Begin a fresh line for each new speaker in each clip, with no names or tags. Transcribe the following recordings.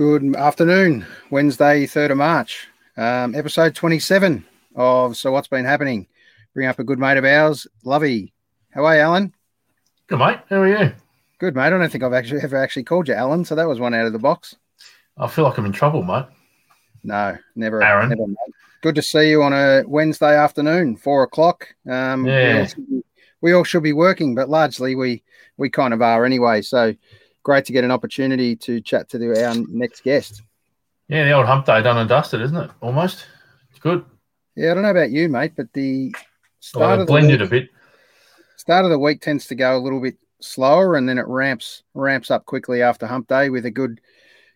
Good afternoon, Wednesday, 3rd of March, um, episode 27 of So What's Been Happening. Bring up a good mate of ours, Lovey. How are you, Alan?
Good, mate. How are you?
Good, mate. I don't think I've actually ever actually called you Alan, so that was one out of the box.
I feel like I'm in trouble, mate.
No, never.
Aaron.
Never, mate. Good to see you on a Wednesday afternoon, four o'clock. Um, we,
Yeah.
all be, we all should be working, but largely we we kind of are anyway. So great to get an opportunity to chat to the, our next guest.
Yeah, the old hump day done and dusted, isn't it? Almost. It's good.
Yeah, I don't know about you, mate, but the start
Well,
of the
blended
week,
a bit.
start of the week tends to go a little bit slower, and then it ramps ramps up quickly after Hump Day with a good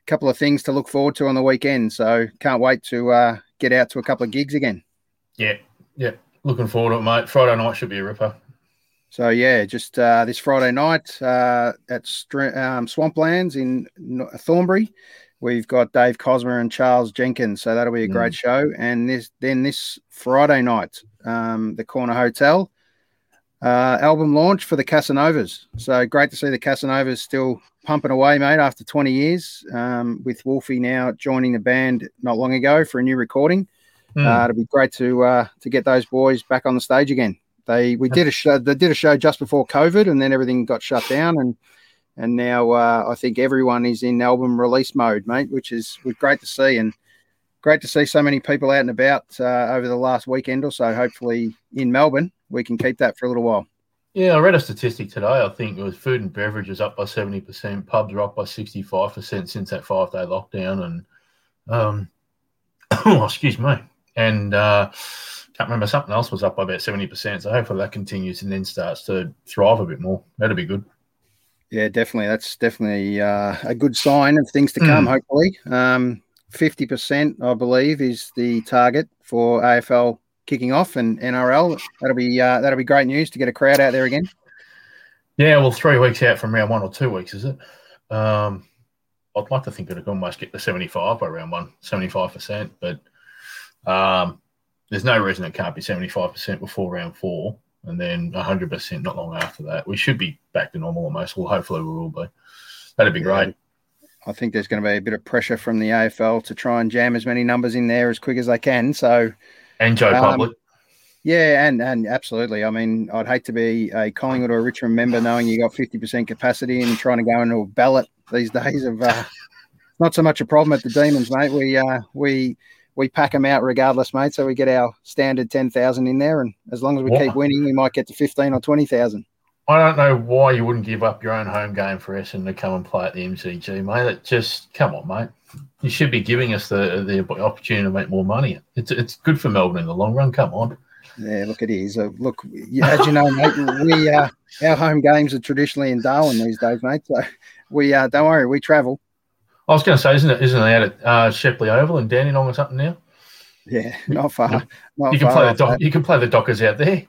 couple of things to look forward to on the weekend. So can't wait to uh, get out to a couple of gigs again.
Yeah, yeah. Looking forward to it, mate. Friday night should be a ripper.
So yeah, just uh, this Friday night uh, at Str- um, Swamplands in Thornbury, we've got Dave Cosmer and Charles Jenkins. So that'll be a great show. And this then this Friday night, um, the Corner Hotel uh, album launch for the Casanovas. So great to see the Casanovas still pumping away, mate. After 20 years, um, with Wolfie now joining the band not long ago for a new recording.
Hmm.
Uh, it'll be great to uh, to get those boys back on the stage again. They we did a show. They did a show just before COVID, and then everything got shut down, and and now uh, I think everyone is in album release mode, mate, which is was great to see, and great to see so many people out and about uh, over the last weekend or so. Hopefully in Melbourne, we can keep that for a little while.
Yeah, I read a statistic today. I think it was food and beverages up by 70%, pubs are up by 65% since that five day lockdown. And, um, oh, excuse me. And, uh, can't remember something else was up by about 70%. So hopefully that continues and then starts to thrive a bit more. That'd be good.
Yeah, definitely. That's definitely uh, a good sign of things to come.
Mm.
Hopefully, um, fifty percent, I believe, is the target for AFL kicking off and NRL. That'll be uh, that'll be great news to get a crowd out there again.
Yeah, well, three weeks out from round one or two weeks, is it? Um, I'd like to think it'd almost get to 75 by round one, 75%, but um, there's no reason it can't be 75% before round four and then 100% not long after that. We should be back to normal almost. Well, hopefully we will be. That'd be great.
I think there's going to be a bit of pressure from the AFL to try and jam as many numbers in there as quick as they can. So
And Joe
Um,
Public.
Yeah, and and absolutely. I mean, I'd hate to be a Collingwood or a Richmond member knowing you got fifty percent capacity and trying to go into a ballot these days. Of uh, not so much a problem at the Demons, mate. We uh, we we pack them out regardless, mate. So we get our standard ten thousand in there, and as long as we
What?
keep winning, we might get to fifteen or twenty thousand.
I don't know why you wouldn't give up your own home game for Essendon to come and play at the MCG, mate. It just come on, mate. You should be giving us the the opportunity to make more money. It's it's good for Melbourne in the long run. Come on.
Yeah, look, it is. Uh, look, as you know, mate, we uh, our home games are traditionally in Darwin these days, mate. So we uh, don't worry, we travel.
I was going to say, isn't it? Isn't it out at uh, Shepley Oval and Dandenong or something now?
Yeah, not far. Not
You can play the doc- you can play the Dockers out there.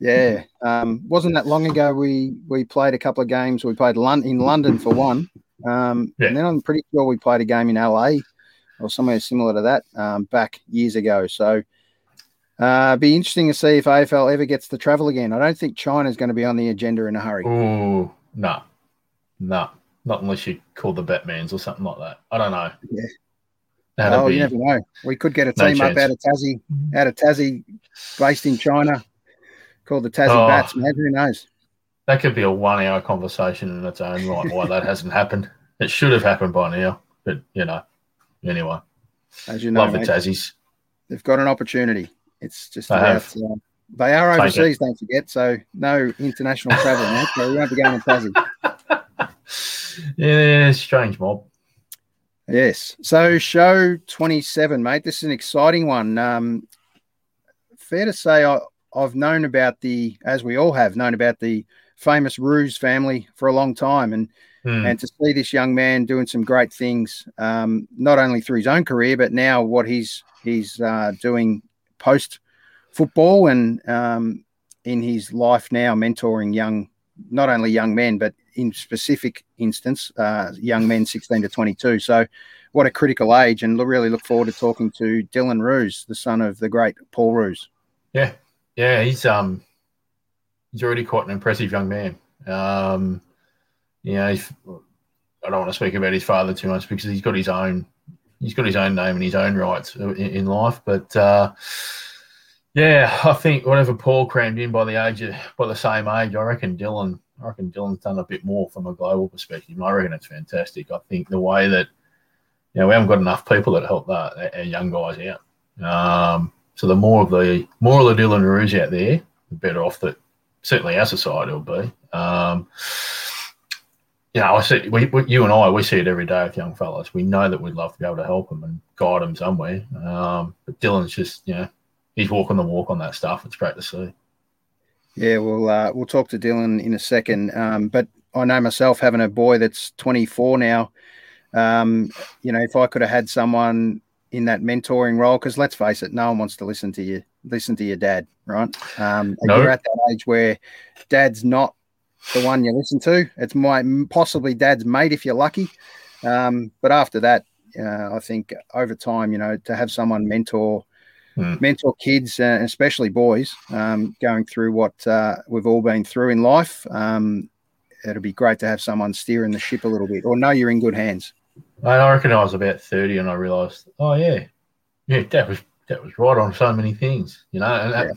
Yeah, um, wasn't that long ago? We we played a couple of games. We played Lon- in London for one, um,
Yeah.
and then I'm pretty sure we played a game in LA or somewhere similar to that um, back years ago. So, uh, be interesting to see if AFL ever gets to travel again. I don't think China's going to be on the agenda in a hurry.
Ooh, no, no, not unless you call the Batmans or something like that. I don't know.
Yeah.
That'd
oh,
be,
you never know. We could get a
No
team up out of Tassie, out of Tassie, based in China, called the Tassie
Oh.
Bats. Man, who knows?
that could be a one-hour conversation in its own right. Why that hasn't happened? It should have happened by now, but you know. Anyway,
As you know,
love the Tassies.
they've got an opportunity. It's just
They
about.
have.
Uh, they are overseas, don't forget. So no international travel, mate. So we won't be going to Tassie.
Yeah, strange mob.
Yes. So show twenty-seven, mate. This is an exciting one. Um, fair to say, I, I've known about the, as we all have known about the famous Roos family for a long time, and
Hmm.
and to see this young man doing some great things, um, not only through his own career, but now what he's he's uh, doing post football and um, in his life now, mentoring young, not only young men, but in specific instance, uh, young men sixteen to twenty two. So, what a critical age, and really look forward to talking to Dylan Roos, the son of the great Paul Roos.
Yeah, yeah, he's um, he's already quite an impressive young man. Um, you know, I don't want to speak about his father too much because he's got his own he's got his own name and his own rights in, in life. But uh, yeah, I think whatever Paul crammed in by the age of, by the same age, I reckon Dylan. I reckon Dylan's done a bit more from a global perspective. I reckon it's fantastic. I think the way that you know we haven't got enough people that help that our young guys out. Um, so the more of the more of the Dylan Roos out there, the better off that certainly our society will be. Um, you know, I see we, we, you and I, we see it every day with young fellas. We know that we'd love to be able to help them and guide them somewhere. Um, but Dylan's just, you know, he's walking the walk on that stuff. It's great to see.
Yeah, we'll uh, we'll talk to Dylan in a second. Um, but I know myself having a boy that's 24 now. Um, you know, if I could have had someone in that mentoring role, because let's face it, no one wants to listen to you, listen to your dad, right? Um, no. You're at that age where dad's not the one you listen to. It's my possibly dad's mate if you're lucky. Um, but after that, uh, I think over time, you know, to have someone mentor mm. mentor kids, uh, especially boys, um, going through what uh, we've all been through in life. Um, it'll be great to have someone steering the ship a little bit, or know you're in good hands.
I reckon I was about thirty, and I realised, oh yeah, yeah, that was that was right on so many things, you know. And that,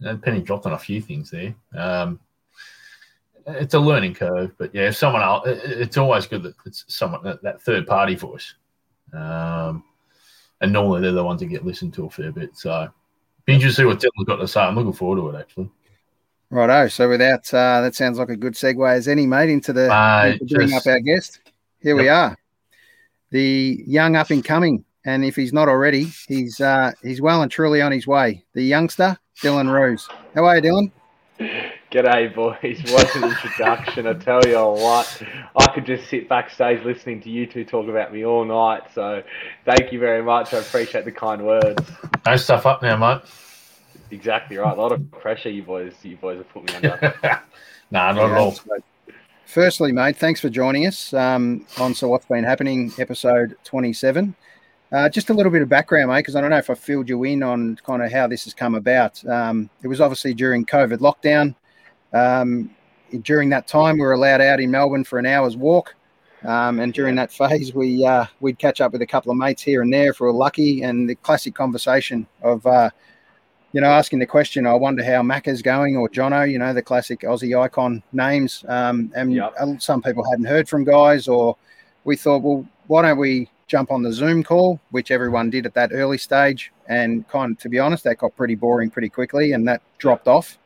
yeah. penny dropped on a few things there. Um, it's a learning curve, but yeah, if someone else, it's always good that it's someone that, that third party voice. Um, and normally they're the ones that get listened to a fair bit. So be interesting to see what Dylan's got to say. I'm looking forward to it actually.
Righto. So without uh, that sounds like a good segue as any, mate, into the uh, into bring up our guest. Here yep. we are, the young up and coming, and if he's not already, he's uh, he's well and truly on his way. The youngster, Dylan Roos. How are you, Dylan?
G'day, boys. What an introduction. I tell you what, I could just sit backstage listening to you two talk about me all night. So thank you very much. I appreciate the kind words.
No stuff up now, mate.
Exactly right. A lot of pressure you boys you boys have put me under.
nah, not yeah, at all.
Firstly, mate, thanks for joining us um, on So What's Been Happening, episode 27. Uh, just a little bit of background, mate, because I don't know if I filled you in on kind of how this has come about. Um, it was obviously during COVID lockdown. Um, during that time, we were allowed out in Melbourne for an hour's walk. Um, and during that phase, we uh, we'd catch up with a couple of mates here and there if we were lucky. And the classic conversation of, uh, you know, asking the question, I wonder how Macca's going or Jono, you know, the classic Aussie icon names. Um, and yep. some people hadn't heard from guys, or we thought, well, why don't we jump on the Zoom call, which everyone did at that early stage. And kind of, to be honest, that got pretty boring pretty quickly and that dropped off.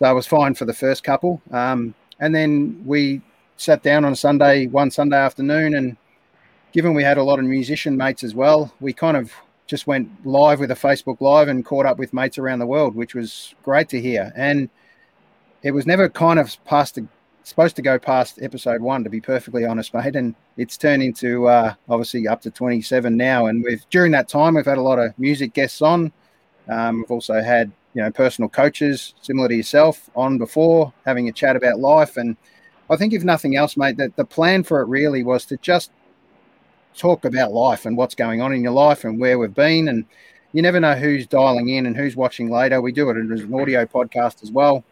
So I was fine for the first couple. Um, and then we sat down on a Sunday, one Sunday afternoon, and given we had a lot of musician mates as well, we kind of just went live with a Facebook Live and caught up with mates around the world, which was great to hear. And it was never kind of past the, supposed to go past episode one, to be perfectly honest, mate. And it's turned into uh, obviously up to 27 now. And we've during that time, we've had a lot of music guests on. Um, we've also had you know personal coaches similar to yourself on before having a chat about life. And i think if nothing else mate that the plan for it really was to just talk about life and what's going on in your life and where we've been. And you never know who's dialing in and who's watching later. We do it as an audio podcast as well.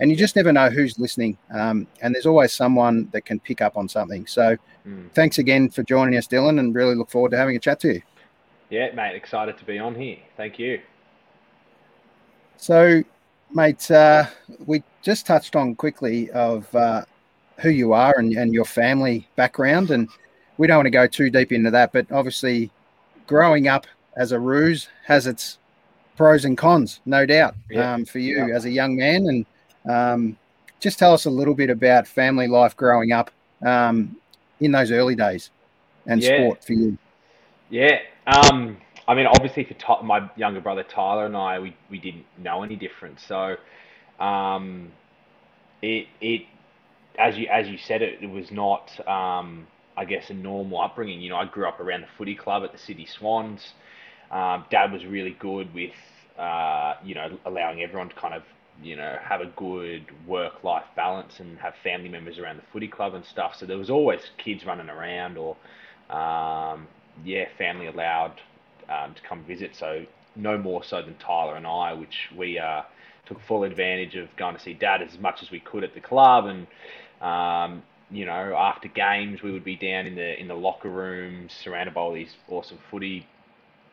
And you just never know who's listening. Um, and there's always someone that can pick up on something. So mm. thanks again for joining us dylan and really look forward to having a chat to you.
Yeah mate excited to be on here. Thank you
so, mate, uh, we just touched on quickly of uh, who you are and, and your family background, and we don't want to go too deep into that. But obviously, growing up as a Roos has its pros and cons, no doubt, yeah. um, for you yeah. as a young man. And um, just tell us a little bit about family life growing up um, in those early days and yeah. sport for you.
Yeah. Um, I mean, obviously for my younger brother Tyler and I, we, we didn't know any different. So, um, it it as you as you said it, it was not um, I guess a normal upbringing. You know, I grew up around the footy club at the Sydney Swans. Um, Dad was really good with uh, you know allowing everyone to kind of you know have a good work life balance and have family members around the footy club and stuff. So there was always kids running around or um, yeah, family allowed um, to come visit. So no more so than Tyler and I, which we uh, took full advantage of going to see Dad as much as we could at the club, and um, you know, after games, we would be down in the in the locker room surrounded by all these awesome footy,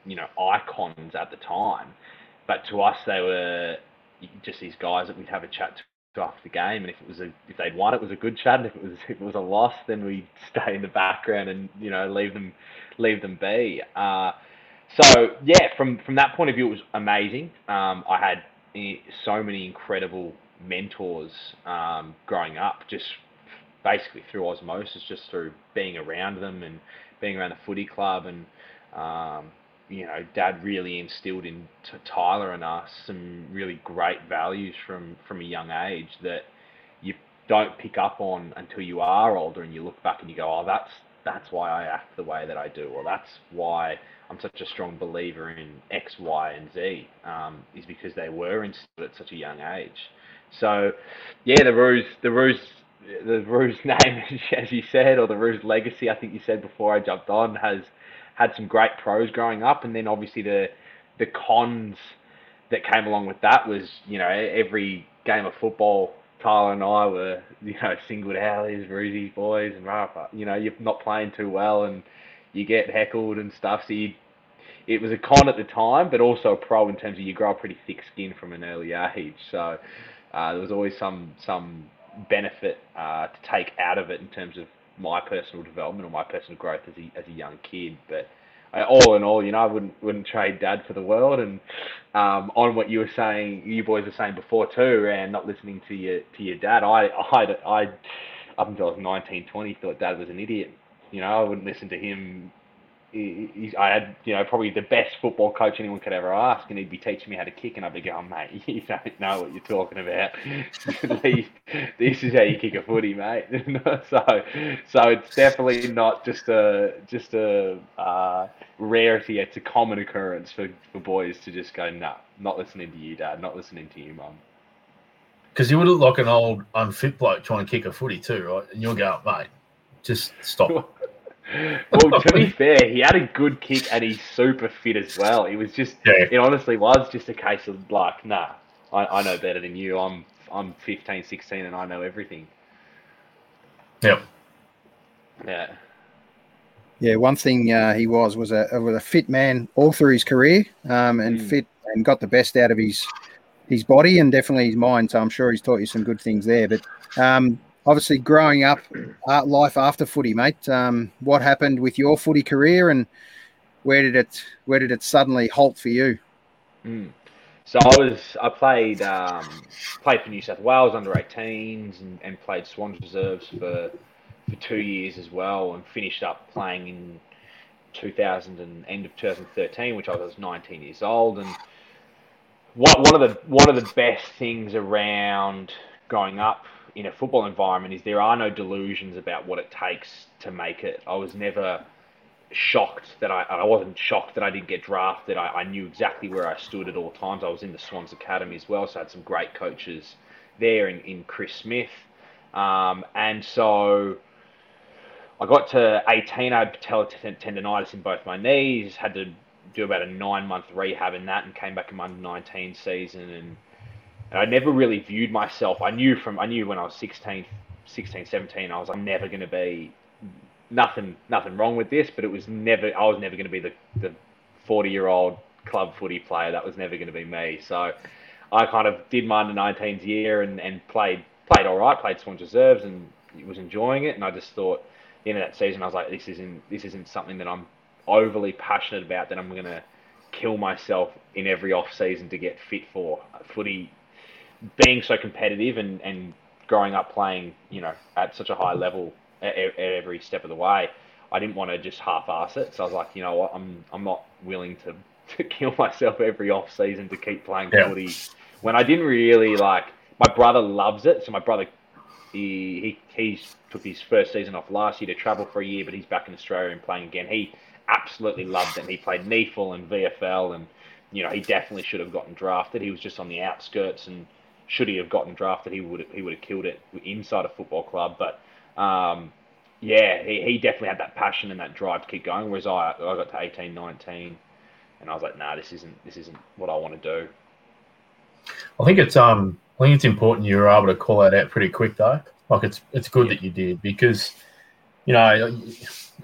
you know, icons at the time. But to us, they were just these guys that we'd have a chat to after the game, and if it was a if they'd won, it was a good chat. And if it was if it was a loss, then we stay in the background and you know leave them leave them be. Uh, so yeah, from from that point of view, it was amazing. Um, I had eh, so many incredible mentors um, growing up, just basically through osmosis, just through being around them and being around the footy club. And, um, you know, dad really instilled in Tyler and us some really great values from, from a young age that you don't pick up on until you are older and you look back and you go, oh, that's, that's why I act the way that I do, or that's why I'm such a strong believer in X, Y, and Z, um, is because they were instilled at such a young age. So, yeah, the Roos, the Roos the Roos name, as you said, or the Roos legacy, I think you said before I jumped on, has had some great pros growing up, and then obviously the the cons that came along with that was, you know, every game of football, Tyler and I were, you know, singled out as Roosy's boys, and you know, you're not playing too well, and you get heckled and stuff. So you, it was a con at the time, but also a pro in terms of you grow a pretty thick skin from an early age. So uh, there was always some some benefit uh, to take out of it in terms of my personal development or my personal growth as a as a young kid. But all in all, you know, I wouldn't wouldn't trade dad for the world. And um, on what you were saying, you boys were saying before too, and not listening to your to your dad. I I I up until I was 19, 20, thought dad was an idiot. You know, I wouldn't listen to him he, I had, you know, probably the best football coach anyone could ever ask, and he'd be teaching me how to kick, and I'd be going, mate, you don't know what you're talking about. this is how you kick a footy, mate. so, so it's definitely not just a just a uh, rarity. It's a common occurrence for, for boys to just go, no, nah, not listening to you, dad, not listening to you, mum.
Because you would look like an old unfit bloke trying to kick a footy too, right? And you'll go, mate, just stop.
well, to be fair, he had a good kick and he's super fit as well. It was just, yeah. it honestly was just a case of like, nah, I, I know better than you. I'm I'm 15, 16 and I know everything.
Yep.
Yeah.
Yeah, one thing uh, he was was a was a fit man all through his career, um, and mm. fit and got the best out of his his body and definitely his mind. So I'm sure he's taught you some good things there. But um, obviously growing up, uh, life after footy, mate. Um, what happened with your footy career, and where did it where did it suddenly halt for you?
Mm. So I was I played um, played for New South Wales under 18s and, and played Swans reserves for for two years as well, and finished up playing in 2000 and end of 2013, which I was 19 years old, and. One, one of the one of the best things around growing up in a football environment is there are no delusions about what it takes to make it. I was never shocked that I, I wasn't shocked that I didn't get drafted. I, I knew exactly where I stood at all times. I was in the Swans Academy as well, so I had some great coaches there in, in Chris Smith. Um, and so I got to 18, I had tendonitis in both my knees, had to do about a nine month rehab in that and came back in my 19 season and and I never really viewed myself. I knew from I knew when I was 16, 16 17, I was I'm never going to be nothing nothing wrong with this, but it was never I was never going to be the the 40 year old club footy player. That was never going to be me. So I kind of did my under 19s year and, and played played all right, played Swans reserves and was enjoying it. And I just thought, the end of that season, I was like, this isn't this isn't something that I'm overly passionate about. That I'm going to kill myself in every off season to get fit for footy being so competitive and, and growing up playing, you know, at such a high level at, at every step of the way, I didn't want to just half-ass it. So I was like, you know what, I'm I'm not willing to, to kill myself every off season to keep playing yeah. footy when I didn't really like. My brother loves it, so my brother he he he's took his first season off last year to travel for a year, but he's back in Australia and playing again. He absolutely loved it. And he played NEAFL and VFL, and you know he definitely should have gotten drafted. He was just on the outskirts and should he have gotten drafted, he would he would have killed it inside a football club. But um, yeah, he, he definitely had that passion and that drive to keep going. Whereas I I got to 18, 19, and I was like, nah, this isn't this isn't what I want to do.
I think it's um I think it's important you were able to call that out pretty quick though. Like it's it's good that you did because you know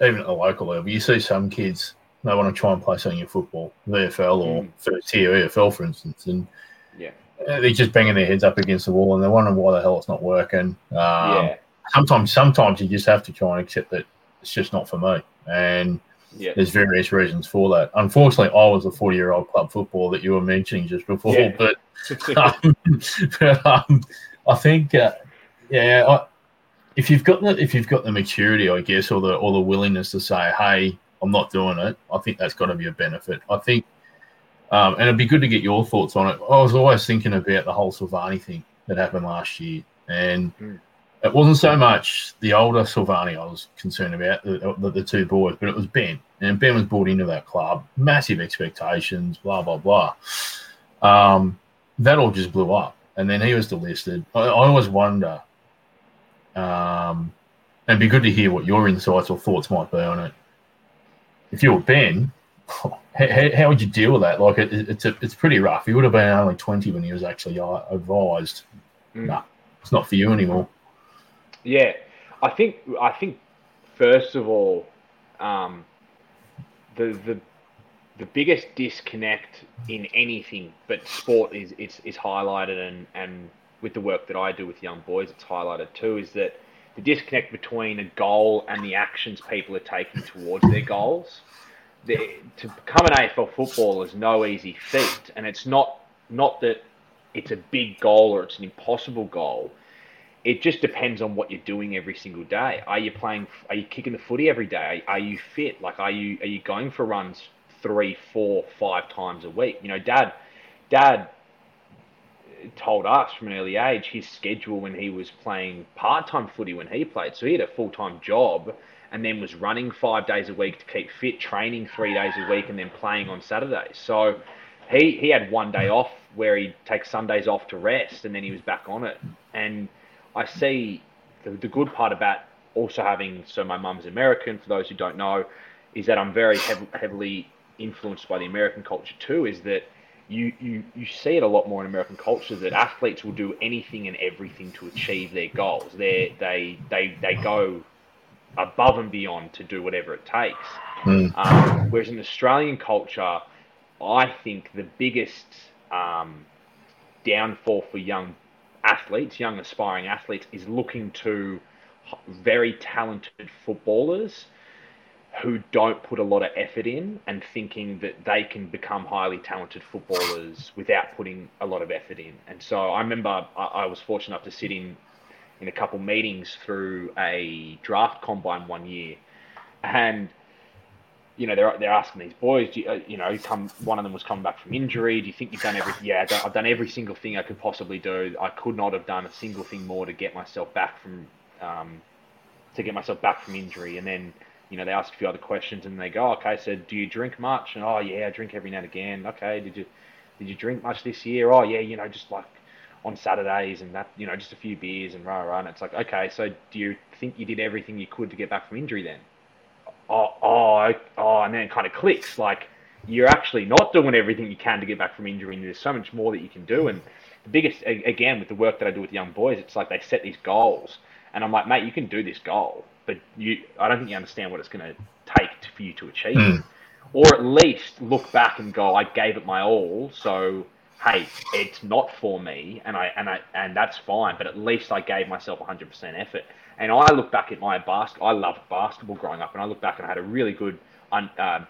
even at the local level, you see some kids they want to try and play something in football, VFL or mm. first tier EFL, for instance, and
yeah,
they're just banging their heads up against the wall and they're wondering why the hell it's not working. Um, yeah. Sometimes, sometimes you just have to try and accept that it's just not for me, and yeah. there's various reasons for that. Unfortunately, I was a 40 year old club football that you were mentioning just before, yeah. but, um, but um, I think, uh, yeah, I, if you've got the if you've got the maturity, I guess, or the or the willingness to say, "Hey, I'm not doing it," I think that's got to be a benefit. I think, um, and it'd be good to get your thoughts on it. I was always thinking about the whole Silvagni thing that happened last year, and mm. it wasn't so much the older Silvagni I was concerned about, the, the, the, two boys, but it was Ben, and Ben was brought into that club, massive expectations, blah blah blah. Um, that all just blew up, and then he was delisted. I, I always wonder um, and it'd be good to hear what your insights or thoughts might be on it. If you were Ben, how, how would you deal with that? Like, it, it's a, it's pretty rough. He would have been only 20 when he was actually uh, advised. Mm. Nah, it's not for you anymore.
Yeah, I think I think first of all, um, the the the biggest disconnect in anything but sport is is, is highlighted and and with the work that I do with young boys, it's highlighted too, is that the disconnect between a goal and the actions people are taking towards their goals. The, to become an AFL footballer is no easy feat, and it's not not that it's a big goal or it's an impossible goal. It just depends on what you're doing every single day. Are you playing? Are you kicking the footy every day? Are you fit? Like, are you are you going for runs three, four, five times a week? You know, Dad, Dad told us from an early age his schedule when he was playing part time footy when he played. So he had a full time job and then was running five days a week to keep fit, training three days a week, and then playing on Saturdays. So he, he had one day off where he'd take Sundays off to rest and then he was back on it. And I see the, the good part about also having, so my mum's American, for those who don't know, is that I'm very heavily influenced by the American culture too, is that you, you, you see it a lot more in American culture that athletes will do anything and everything to achieve their goals. They they they they go above and beyond to do whatever it takes. Mm. Um, whereas in Australian culture, I think the biggest um, downfall for young athletes, young aspiring athletes, is looking to very talented footballers who don't put a lot of effort in and thinking that they can become highly talented footballers without putting a lot of effort in. And so I remember I, I was fortunate enough to sit in in a couple meetings through a draft combine one year, and you know they're they're asking these boys, you, uh, you, know, come one of them was coming back from injury. Do you think you've done everything? Yeah, I've done every single thing I could possibly do. I could not have done a single thing more to get myself back from um, to get myself back from injury, and then you know, they ask a few other questions and they go, okay, so do you drink much? And oh yeah, I drink every now and again. Okay, did you did you drink much this year? Oh yeah, you know, just like on Saturdays and that, you know, just a few beers and rah rah. And it's like, okay, so do you think you did everything you could to get back from injury then? Oh, oh, oh, and then it kind of clicks. Like you're actually not doing everything you can to get back from injury, and there's so much more that you can do. And the biggest, again, with the work that I do with young boys, it's like they set these goals, and I'm like, mate, you can do this goal but you, I don't think you understand what it's going to take for you to achieve mm. Or at least look back and go, I gave it my all, so hey, it's not for me, and I and I and that's fine. But at least I gave myself 100% effort. And I look back at my basket. I loved basketball growing up, and I look back and I had a really good uh,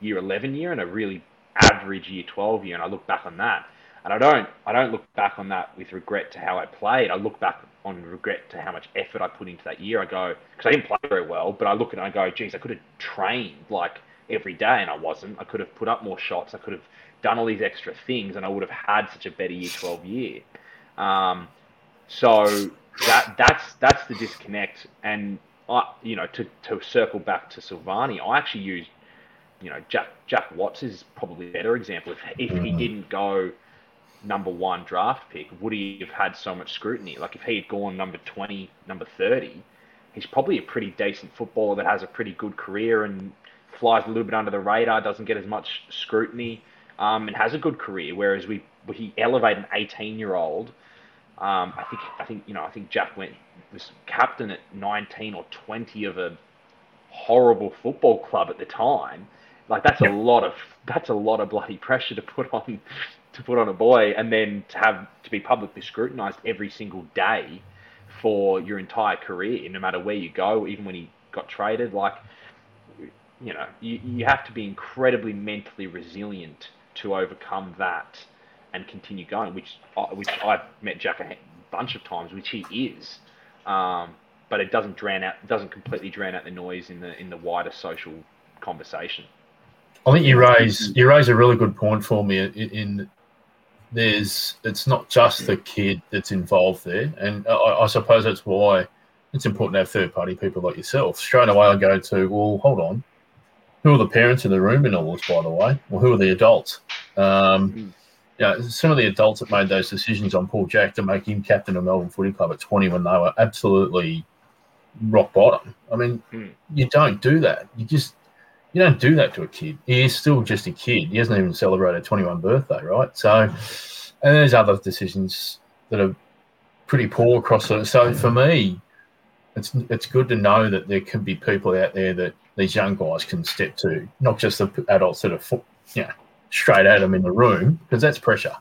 year 11 year and a really average year 12 year, and I look back on that, and I don't I don't look back on that with regret to how I played. I look back on regret to how much effort I put into that year. I go because I didn't play very well, but I look and I go, geez, I could have trained like every day, and I wasn't. I could have put up more shots. I could have done all these extra things, and I would have had such a better year 12 year. Um, so that that's that's the disconnect. And I, you know, to to circle back to Silvagni, I actually used, you know, Jack Jack Watts is probably a better example. If if he mm. didn't go number one draft pick, would he have had so much scrutiny? Like if he had gone number 20, number 30, he's probably a pretty decent footballer that has a pretty good career and flies a little bit under the radar, doesn't get as much scrutiny, um, and has a good career. Whereas we he elevate an 18 year old Um, I think I think you know I think Jack went was captain at 19 or 20 of a horrible football club at the time. Like that's a lot of that's a lot of bloody pressure to put on to put on a boy, and then to have to be publicly scrutinised every single day for your entire career, no matter where you go, even when he got traded. Like you know, you, you have to be incredibly mentally resilient to overcome that and continue going, which which I've met Jack a bunch of times, which he is. Um, but it doesn't drown out, doesn't completely drown out the noise in the in the wider social conversation.
I think you raise you raise a really good point for me. In, in there's it's not just the kid that's involved there, and I, I suppose that's why it's important to have third party people like yourself. Straight away, I go to well, hold on, who are the parents in the room in all this, by the way? Well, who are the adults? Um, mm. Yeah, some of the adults that made those decisions on Paul Jack to make him captain of Melbourne Footy Club at 20 when they were absolutely rock bottom. I mean, mm. you don't do that. You just you don't do that to a kid. He is still just a kid. He hasn't even celebrated 21 birthday, right? So, and there's other decisions that are pretty poor across the. So for me, it's it's good to know that there can be people out there that these young guys can step to, not just the adults that are, you know, straight at them in the room, because that's pressure.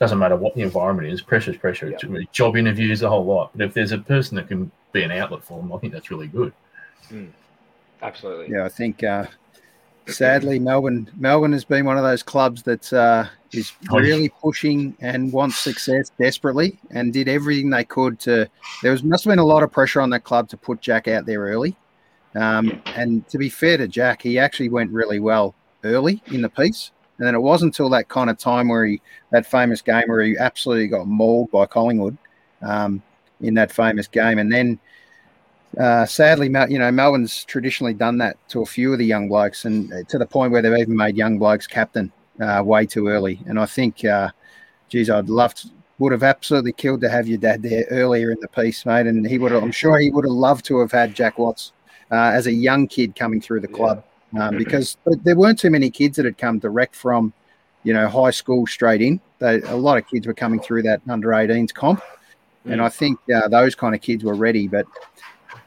Doesn't matter what the environment is, pressure's pressure. Yeah. Job interviews, a whole lot. But if there's a person that can be an outlet for them, I think that's really good.
Mm. Absolutely.
Yeah, I think uh, sadly Melbourne Melbourne has been one of those clubs that uh, is really pushing and wants success desperately, and did everything they could to. There was must have been a lot of pressure on that club to put Jack out there early, um, and to be fair to Jack, he actually went really well early in the piece. And then it wasn't until that kind of time where he, that famous game where he absolutely got mauled by Collingwood um, in that famous game. And then uh, sadly, you know, Melbourne's traditionally done that to a few of the young blokes and uh, to the point where they've even made young blokes captain uh, way too early. And I think, uh, geez, I'd love to, would have absolutely killed to have your dad there earlier in the piece, mate. And he would have, I'm sure he would have loved to have had Jack Watts uh, as a young kid coming through the club um, because there weren't too many kids that had come direct from, you know, high school straight in. They, a lot of kids were coming through that under 18s comp. And I think uh, those kind of kids were ready. But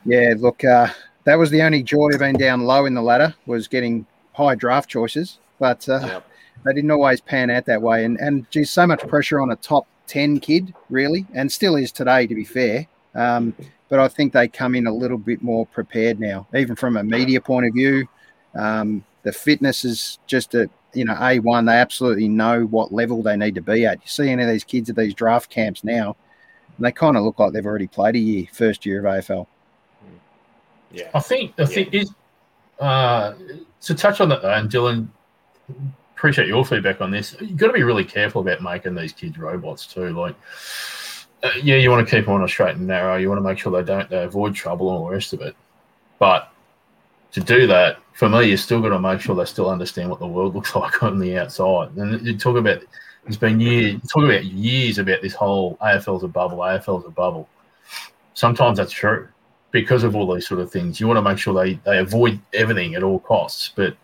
yeah, look, uh, that was the only joy of being down low in the ladder was getting high draft choices. But uh, yep. they didn't always pan out that way. And, and geez, so much pressure on a top 10 kid, really, and still is today, to be fair. Um, but I think they come in a little bit more prepared now, even from a media point of view. Um, the fitness is just a you know a one. They absolutely know what level they need to be at. You see any of these kids at these draft camps now, and they kind of look like they've already played a year, first year of AFL.
Yeah, I think I think is uh, to touch on that though, and Dylan, appreciate your feedback on this. You've got to be really careful about making these kids robots too. Like uh, yeah, you want to keep them on a straight and narrow. You want to make sure they don't they avoid trouble and all the rest of it. But to do that, for me, you still got to make sure they still understand what the world looks like on the outside. And you talk about it's been years. Talk about years about this whole AFL's a bubble. AFL's a bubble. Sometimes that's true because of all these sort of things. You want to make sure they they avoid everything at all costs. But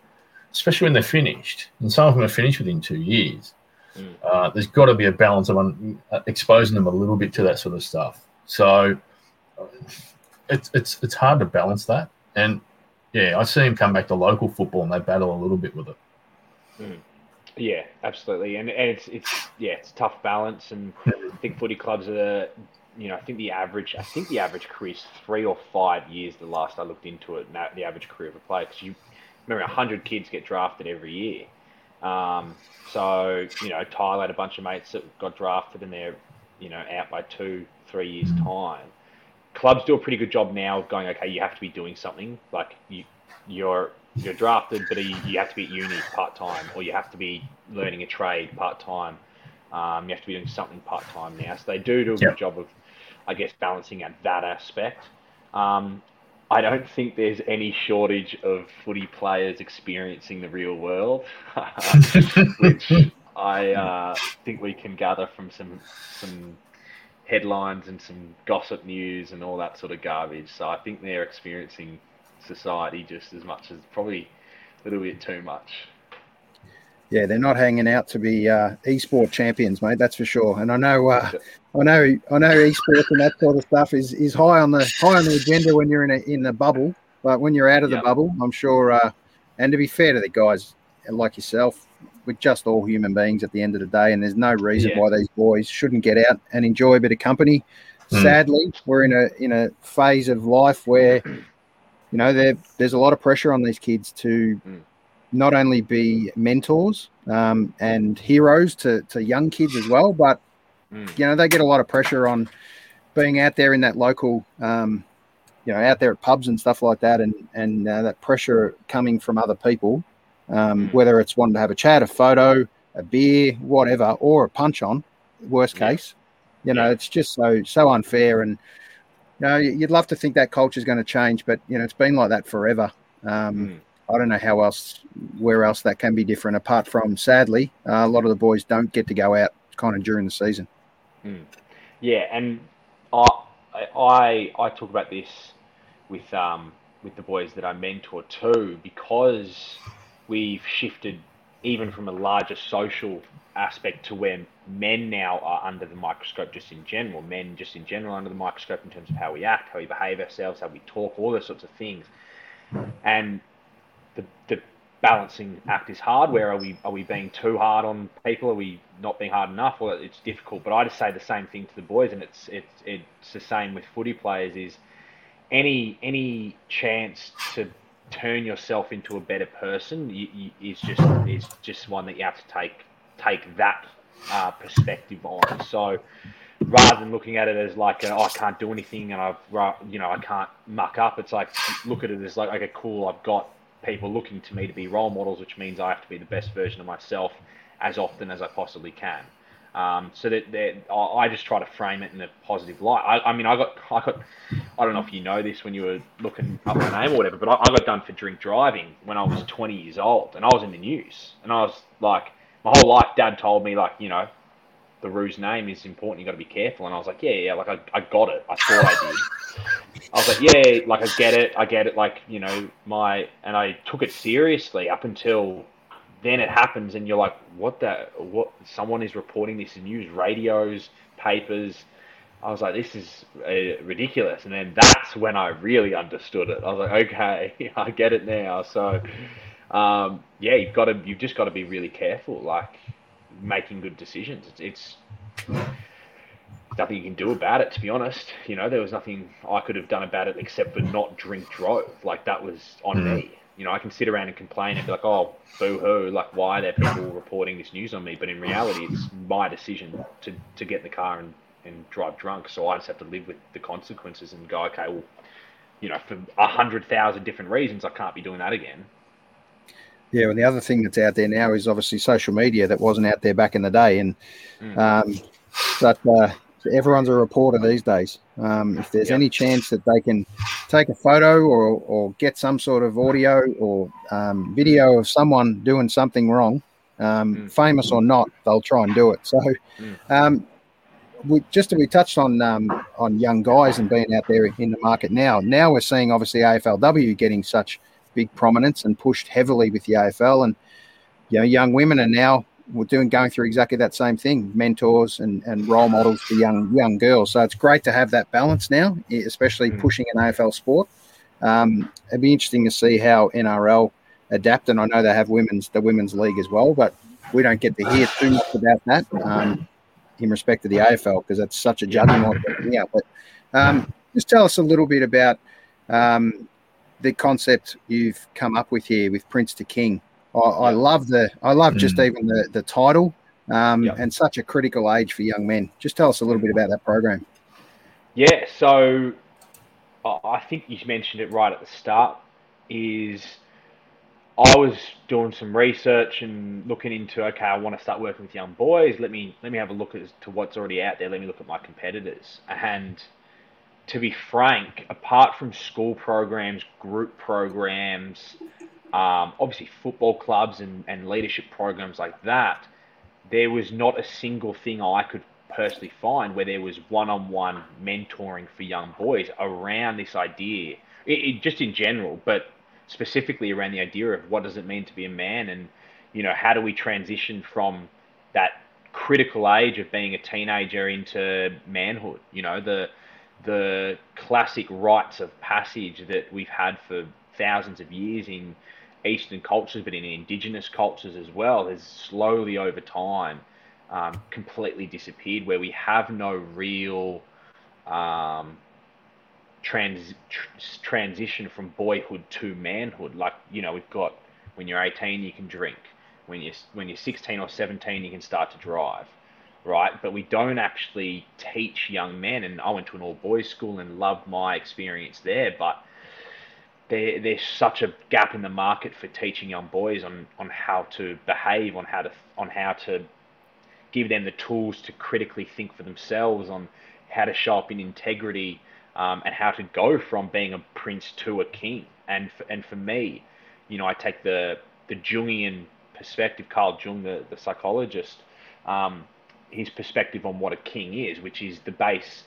especially when they're finished, and some of them are finished within two years Mm. Uh, there's got to be a balance of un- uh, exposing them a little bit to that sort of stuff. So it's it's it's hard to balance that. And yeah, I see him come back to local football and they battle a little bit with it.
Mm. Yeah, absolutely. And and it's it's yeah, it's tough balance. And I think footy clubs are you know, I think the average, I think the average career is three or five years. The last I looked into it, the average career of a player, because you remember, hundred kids get drafted every year. Um, so, you know, Tyler had a bunch of mates that got drafted and they're, you know, out by two, three years' time. Clubs do a pretty good job now of going, okay, you have to be doing something. Like you, you're you're drafted, but you, you have to be at uni part time, or you have to be learning a trade part time. Um, you have to be doing something part time now. So they do do a yep. good job of, I guess, balancing out that aspect. Um, I don't think there's any shortage of footy players experiencing the real world, which I uh, think we can gather from some some headlines and some gossip news and all that sort of garbage. So I think they're experiencing society just as much as probably a little bit too much.
Yeah, they're not hanging out to be uh, e-sport champions, mate. That's for sure. And I know, uh, I know, I know, e-sports and that sort of stuff is, is high on the high on the agenda when you're in a in the bubble. But when you're out of the bubble, I'm sure. Uh, and to be fair to the guys like yourself, we're just all human beings at the end of the day, and there's no reason yeah. why these boys shouldn't get out and enjoy a bit of company. Mm. Sadly, we're in a in a phase of life where you know there there's a lot of pressure on these kids to mm. Not only be mentors um, and heroes to to young kids as well, but mm. you know they get a lot of pressure on being out there in that local. Um, you know, out there at pubs and stuff like that, and and uh, that pressure coming from other people, um, mm. whether it's wanting to have a chat, a photo, a beer, whatever, or a punch on, worst case. You know, yeah. it's just so so unfair, and you know, you'd love to think that culture is going to change, but you know, it's been like that forever. Um, mm. I don't know how else, where else that can be different, apart from sadly, uh, a lot of the boys don't get to go out kind of during the season.
Mm. Yeah, and I, I I talk about this with um with the boys that I mentor too, because we've shifted even from a larger social aspect to where men now are under the microscope just in general, men just in general under the microscope in terms of how we act, how we behave ourselves, how we talk, all those sorts of things. And the, the balancing act is hard. Where are we are we being too hard on people? Are we not being hard enough? Well, it's difficult. But I just say the same thing to the boys, and it's it's it's the same with footy players. Is any any chance to turn yourself into a better person you, you, is just is just one that you have to take take that uh, perspective on. So rather than looking at it as like oh, I can't do anything and I've you know I can't muck up, it's like look at it as like okay cool I've got people looking to me to be role models, which means I have to be the best version of myself as often as I possibly can. Um, so that, I just try to frame it in a positive light. I, I, mean, I got, I got, I don't know if you know this when you were looking up my name or whatever, but I, I got done for drink driving when I was 20 years old, and I was in the news, and I was like, my whole life, Dad told me like, you know, the Roos name is important. You got to be careful. And I was like, yeah, yeah, like I, I got it. I thought I did. I was like, yeah, like I get it. I get it. Like you know, my and I took it seriously up until then it happens and you're like, what the, what, someone is reporting this in news, radios, papers. I was like, this is uh, ridiculous. And then that's when I really understood it. I was like, okay, I get it now. So, um, yeah, you've got to, you've just got to be really careful, like making good decisions. It's, it's nothing you can do about it, to be honest. You know, there was nothing I could have done about it except for not drink drove. Like that was on mm. me you know, I can sit around and complain and be like, oh, boo hoo, like, why are there people reporting this news on me? But in reality, it's my decision to, to get in the car and, and drive drunk. So I just have to live with the consequences and go, okay, well, you know, for a hundred thousand different reasons, I can't be doing that again.
Yeah, and the other thing that's out there now is obviously social media that wasn't out there back in the day, and mm. um, but uh, everyone's a reporter these days. Um, if there's yep. any chance that they can take a photo or, or get some sort of audio or um, video of someone doing something wrong, um, mm. famous or not, they'll try and do it. So, mm. Um, we just we touched on um, on young guys and being out there in the market now. Now we're seeing obviously AFLW getting such big prominence and pushed heavily with the AFL, and you know young women are now we're doing going through exactly that same thing mentors and, and role models for young young girls. So it's great to have that balance now especially mm. pushing an afl sport. Um, it'd be interesting to see how nrl adapt and i know they have women's the women's league as well but we don't get to hear too much about that um, in respect to the afl because that's such a juggernaut yeah but um, just tell us a little bit about um, the concept you've come up with here with prince to king I, I love the I love just mm. even the the title um, and such a critical age for young men. Just tell us a little bit about that program.
Yeah, so I think you mentioned it right at the start. Is I was doing some research and looking into okay, I want to start working with young boys. Let me let me have a look as to what's already out there. Let me look at my competitors. And to be frank, apart from school programs, group programs, um, obviously football clubs and, and leadership programs like that, there was not a single thing I could personally find where there was one-on-one mentoring for young boys around this idea, it, it, just in general, but specifically around the idea of what does it mean to be a man and you know, how do we transition from that critical age of being a teenager into manhood? You know, the the classic rites of passage that we've had for thousands of years in Eastern cultures, but in indigenous cultures as well, has slowly over time um, completely disappeared, where we have no real um, trans tr- transition from boyhood to manhood. Like you know, we've got when you're 18, you can drink. When you're when you're 16 or 17, you can start to drive, right? But we don't actually teach young men. And I went to an all boys school and loved my experience there, but there, there's such a gap in the market for teaching young boys on, on how to behave, on how to on how to give them the tools to critically think for themselves, on how to show up in integrity, um, and how to go from being a prince to a king. And for, and for me, you know, I take the the Jungian perspective, Carl Jung, the, the psychologist, um, his perspective on what a king is, which is the base,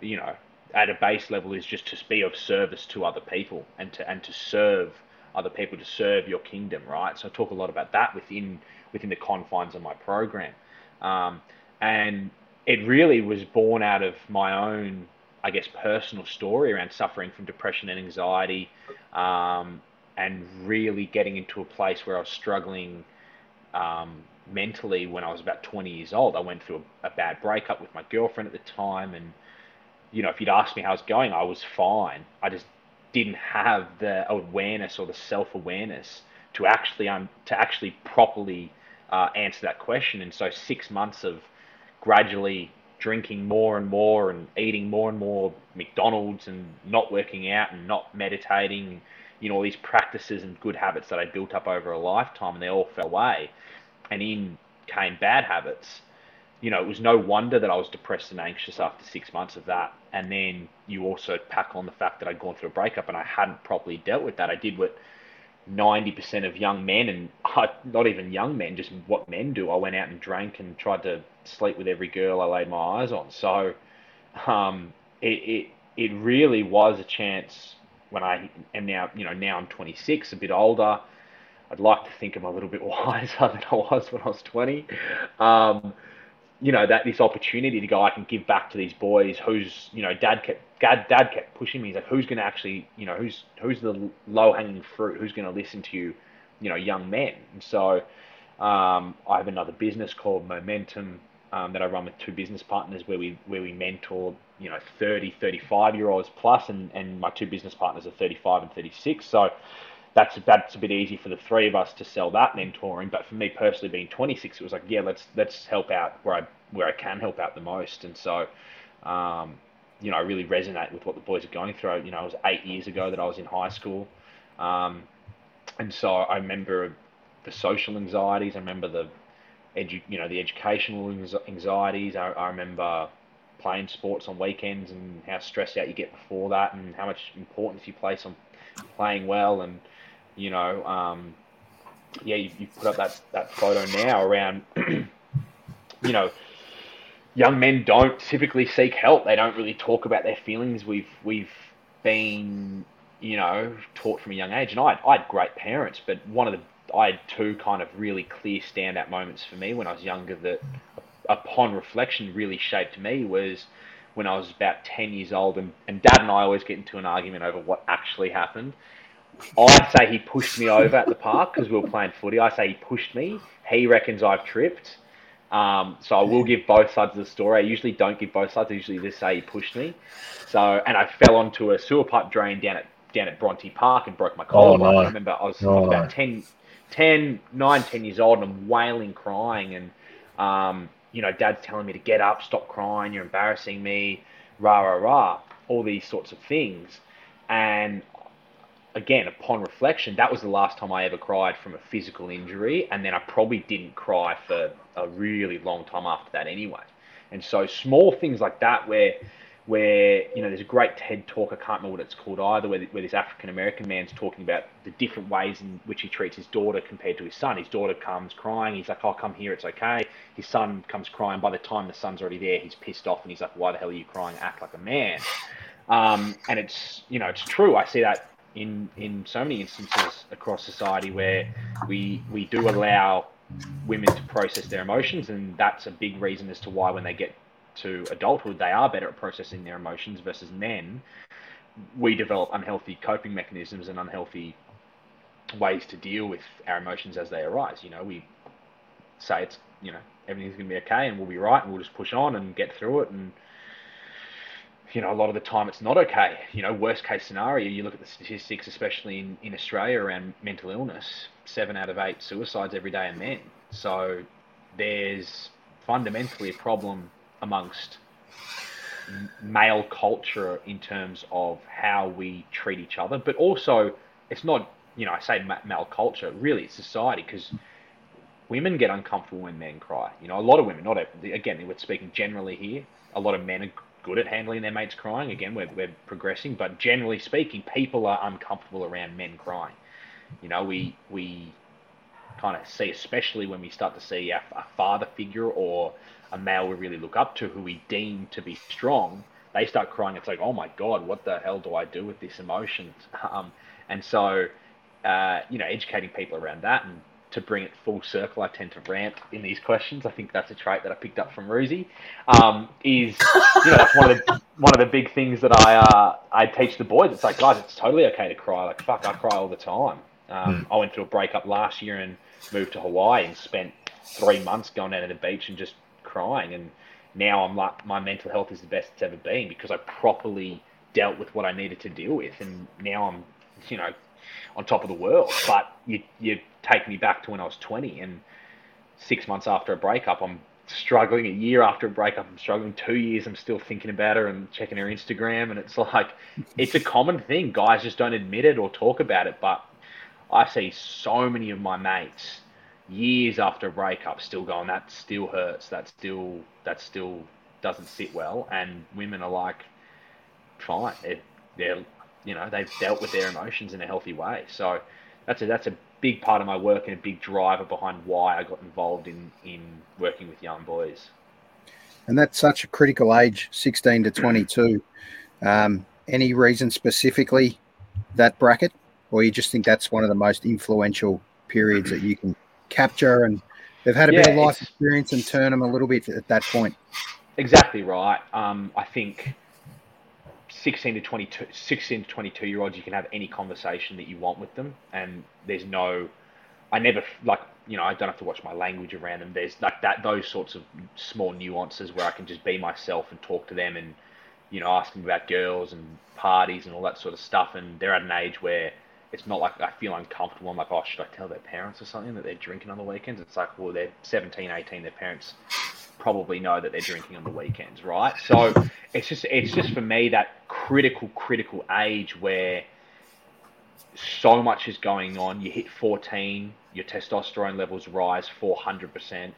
you know, at a base level is just to be of service to other people and to and to serve other people to serve your kingdom, right? So I talk a lot about that within within the confines of my program, um, and it really was born out of my own, I guess, personal story around suffering from depression and anxiety, um, and really getting into a place where I was struggling um, mentally when I was about 20 years old. I went through a, a bad breakup with my girlfriend at the time, and you know, if you'd asked me how I was going, I was fine. I just didn't have the awareness or the self awareness to actually um, to actually properly uh, answer that question. And so six months of gradually drinking more and more and eating more and more McDonald's and not working out and not meditating, you know, all these practices and good habits that I built up over a lifetime, and they all fell away. And in came bad habits you know, it was no wonder that I was depressed and anxious after six months of that. And then you also pack on the fact that I'd gone through a breakup and I hadn't properly dealt with that. I did what 90% of young men, and not even young men, just what men do. I went out and drank and tried to sleep with every girl I laid my eyes on. So um, it, it, it really was a chance when I am now, you know, now I'm 26, a bit older. I'd like to think I'm a little bit wiser than I was when I was 20. Um, you know that this opportunity to go I can give back to these boys who's you know dad kept dad dad kept pushing me. He's like who's going to actually you know who's who's the low hanging fruit? Who's going to listen to you you know young men? And so um, I have another business called Momentum um, that I run with two business partners where we where we mentor you know 30 35 year olds plus and and my two business partners are 35 and 36 so that's that's a bit easy for the three of us to sell that mentoring. But for me personally, being 26, it was like, yeah, let's let's help out where I where I can help out the most. And so, um, you know, I really resonate with what the boys are going through. You know, it was eight years ago that I was in high school, um, and so I remember the social anxieties. I remember the edu- you know the educational anxieties. I, I remember playing sports on weekends and how stressed out you get before that, and how much importance you place on playing well and you know, um, yeah, you, you put up that, that photo now around, you know, young men don't typically seek help. They don't really talk about their feelings. We've we've been, you know, taught from a young age. And I had, I had great parents, but one of the I had two kind of really clear standout moments for me when I was younger that, upon reflection, really shaped me was when I was about ten years old. And, and Dad and I always get into an argument over what actually happened. I say he pushed me over at the park because we were playing footy. I say he pushed me. He reckons I've tripped. Um, so I will give both sides of the story. I usually don't give both sides. I usually just say he pushed me. So and I fell onto a sewer pipe drain down at down at Bronte Park and broke my collarbone. Oh, no. I remember I was, oh, about 10, 10, 9, 10 years old and I'm wailing, crying, and um, you know, Dad's telling me to get up, stop crying, you're embarrassing me, rah rah rah, all these sorts of things, and again, upon reflection, that was the last time I ever cried from a physical injury, and then I probably didn't cry for a really long time after that anyway. And so small things like that, where where you know there's a great TED talk, I can't remember what it's called either, where, where this African American man's talking about the different ways in which he treats his daughter compared to his son. His daughter comes crying, he's like, "I'll come here, it's okay." His son comes crying. By the time the son's already there, he's pissed off and he's like, "Why the hell are you crying? Act like a man." Um, and it's you know it's true. I see that in in so many instances across society where we we do allow women to process their emotions, and that's a big reason as to why when they get to adulthood they are better at processing their emotions versus men. We develop unhealthy coping mechanisms and unhealthy ways to deal with our emotions as they arise. You know, we say it's you know everything's going to be okay and we'll be right and we'll just push on and get through it and you know, a lot of the time it's not okay. You know, worst case scenario, you look at the statistics, especially in, in Australia around mental illness, seven out of eight suicides every day are men. So there's fundamentally a problem amongst male culture in terms of how we treat each other, but also it's not, you know, I say male culture, really it's society because women get uncomfortable when men cry. You know, a lot of women, not again, we're speaking generally here. A lot of men are good at handling their mates crying. Again, we're, we're progressing, but generally speaking, people are uncomfortable around men crying. You know, we we kind of see, especially when we start to see a, a father figure or a male we really look up to who we deem to be strong, they start crying. It's like, oh my god, what the hell do I do with this emotion? Um, and so, uh, you know, educating people around that and to bring it full circle, I tend to rant in these questions. I think that's a trait that I picked up from Roosy. Um, is you know that's one of the one of the big things that I uh, I teach the boys. It's like guys, it's totally okay to cry. Like fuck, I cry all the time. Um, mm. I went through a breakup last year and moved to Hawaii and spent three months going down to the beach and just crying. And now I'm like my mental health is the best it's ever been because I properly dealt with what I needed to deal with, and now I'm you know on top of the world. But you you take me back to when I was 20 and six months after a breakup, I'm struggling. A year after a breakup, I'm struggling. Two years, I'm still thinking about her and checking her Instagram. And it's like, it's a common thing. Guys just don't admit it or talk about it. But I see so many of my mates years after a breakup still going, that still hurts. That still, that still doesn't sit well. And women are like, fine. It, they're, you know, they've dealt with their emotions in a healthy way. So that's a, that's a big part of my work and a big driver behind why I got involved in in working with young boys.
And that's such a critical age, 16 to 22. Um, any reason specifically that bracket, or you just think that's one of the most influential periods that you can capture and they've had a yeah, bit of life experience and turn them a little bit at that point?
Exactly right. Um, I think 16 to 22, 16 to 22 year olds, you can have any conversation that you want with them, and there's no, I never like, you know, I don't have to watch my language around them. There's like that, those sorts of small nuances where I can just be myself and talk to them, and you know, ask them about girls and parties and all that sort of stuff. And they're at an age where it's not like I feel uncomfortable. I'm like, oh, should I tell their parents or something that they're drinking on the weekends? It's like, well, they're 17, 18, their parents probably know that they're drinking on the weekends, right? So it's just it's just for me that critical critical age where so much is going on. You hit 14, your testosterone levels rise 400%.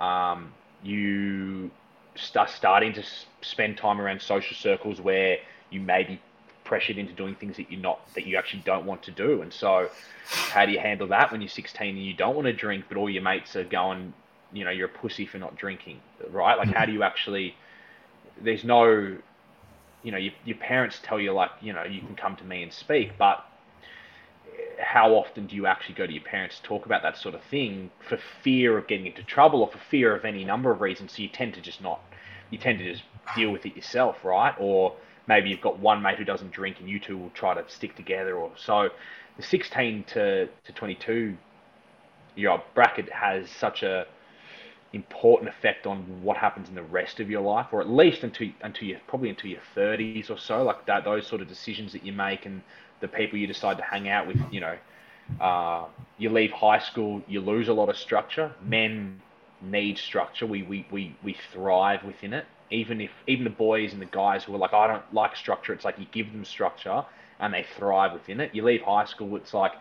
Um, you start starting to spend time around social circles where you may be pressured into doing things that you're not that you actually don't want to do. And so, how do you handle that when you're 16 and you don't want to drink, but all your mates are going you know you're a pussy for not drinking, right? Like, how do mm-hmm. you actually? There's no, you know, your, your parents tell you like, you know, you can come to me and speak, but how often do you actually go to your parents to talk about that sort of thing for fear of getting into trouble or for fear of any number of reasons? So you tend to just not, you tend to just deal with it yourself, right? Or maybe you've got one mate who doesn't drink and you two will try to stick together. Or so the 16 to, to 22 year old bracket has such a important effect on what happens in the rest of your life, or at least until until you probably until your thirties or so, like that those sort of decisions that you make and the people you decide to hang out with. You know, uh, you leave high school, you lose a lot of structure. Men need structure. We we, we, we thrive within it. Even if even the boys and the guys who are like, I don't like structure. It's like you give them structure and they thrive within it. You leave high school, it's like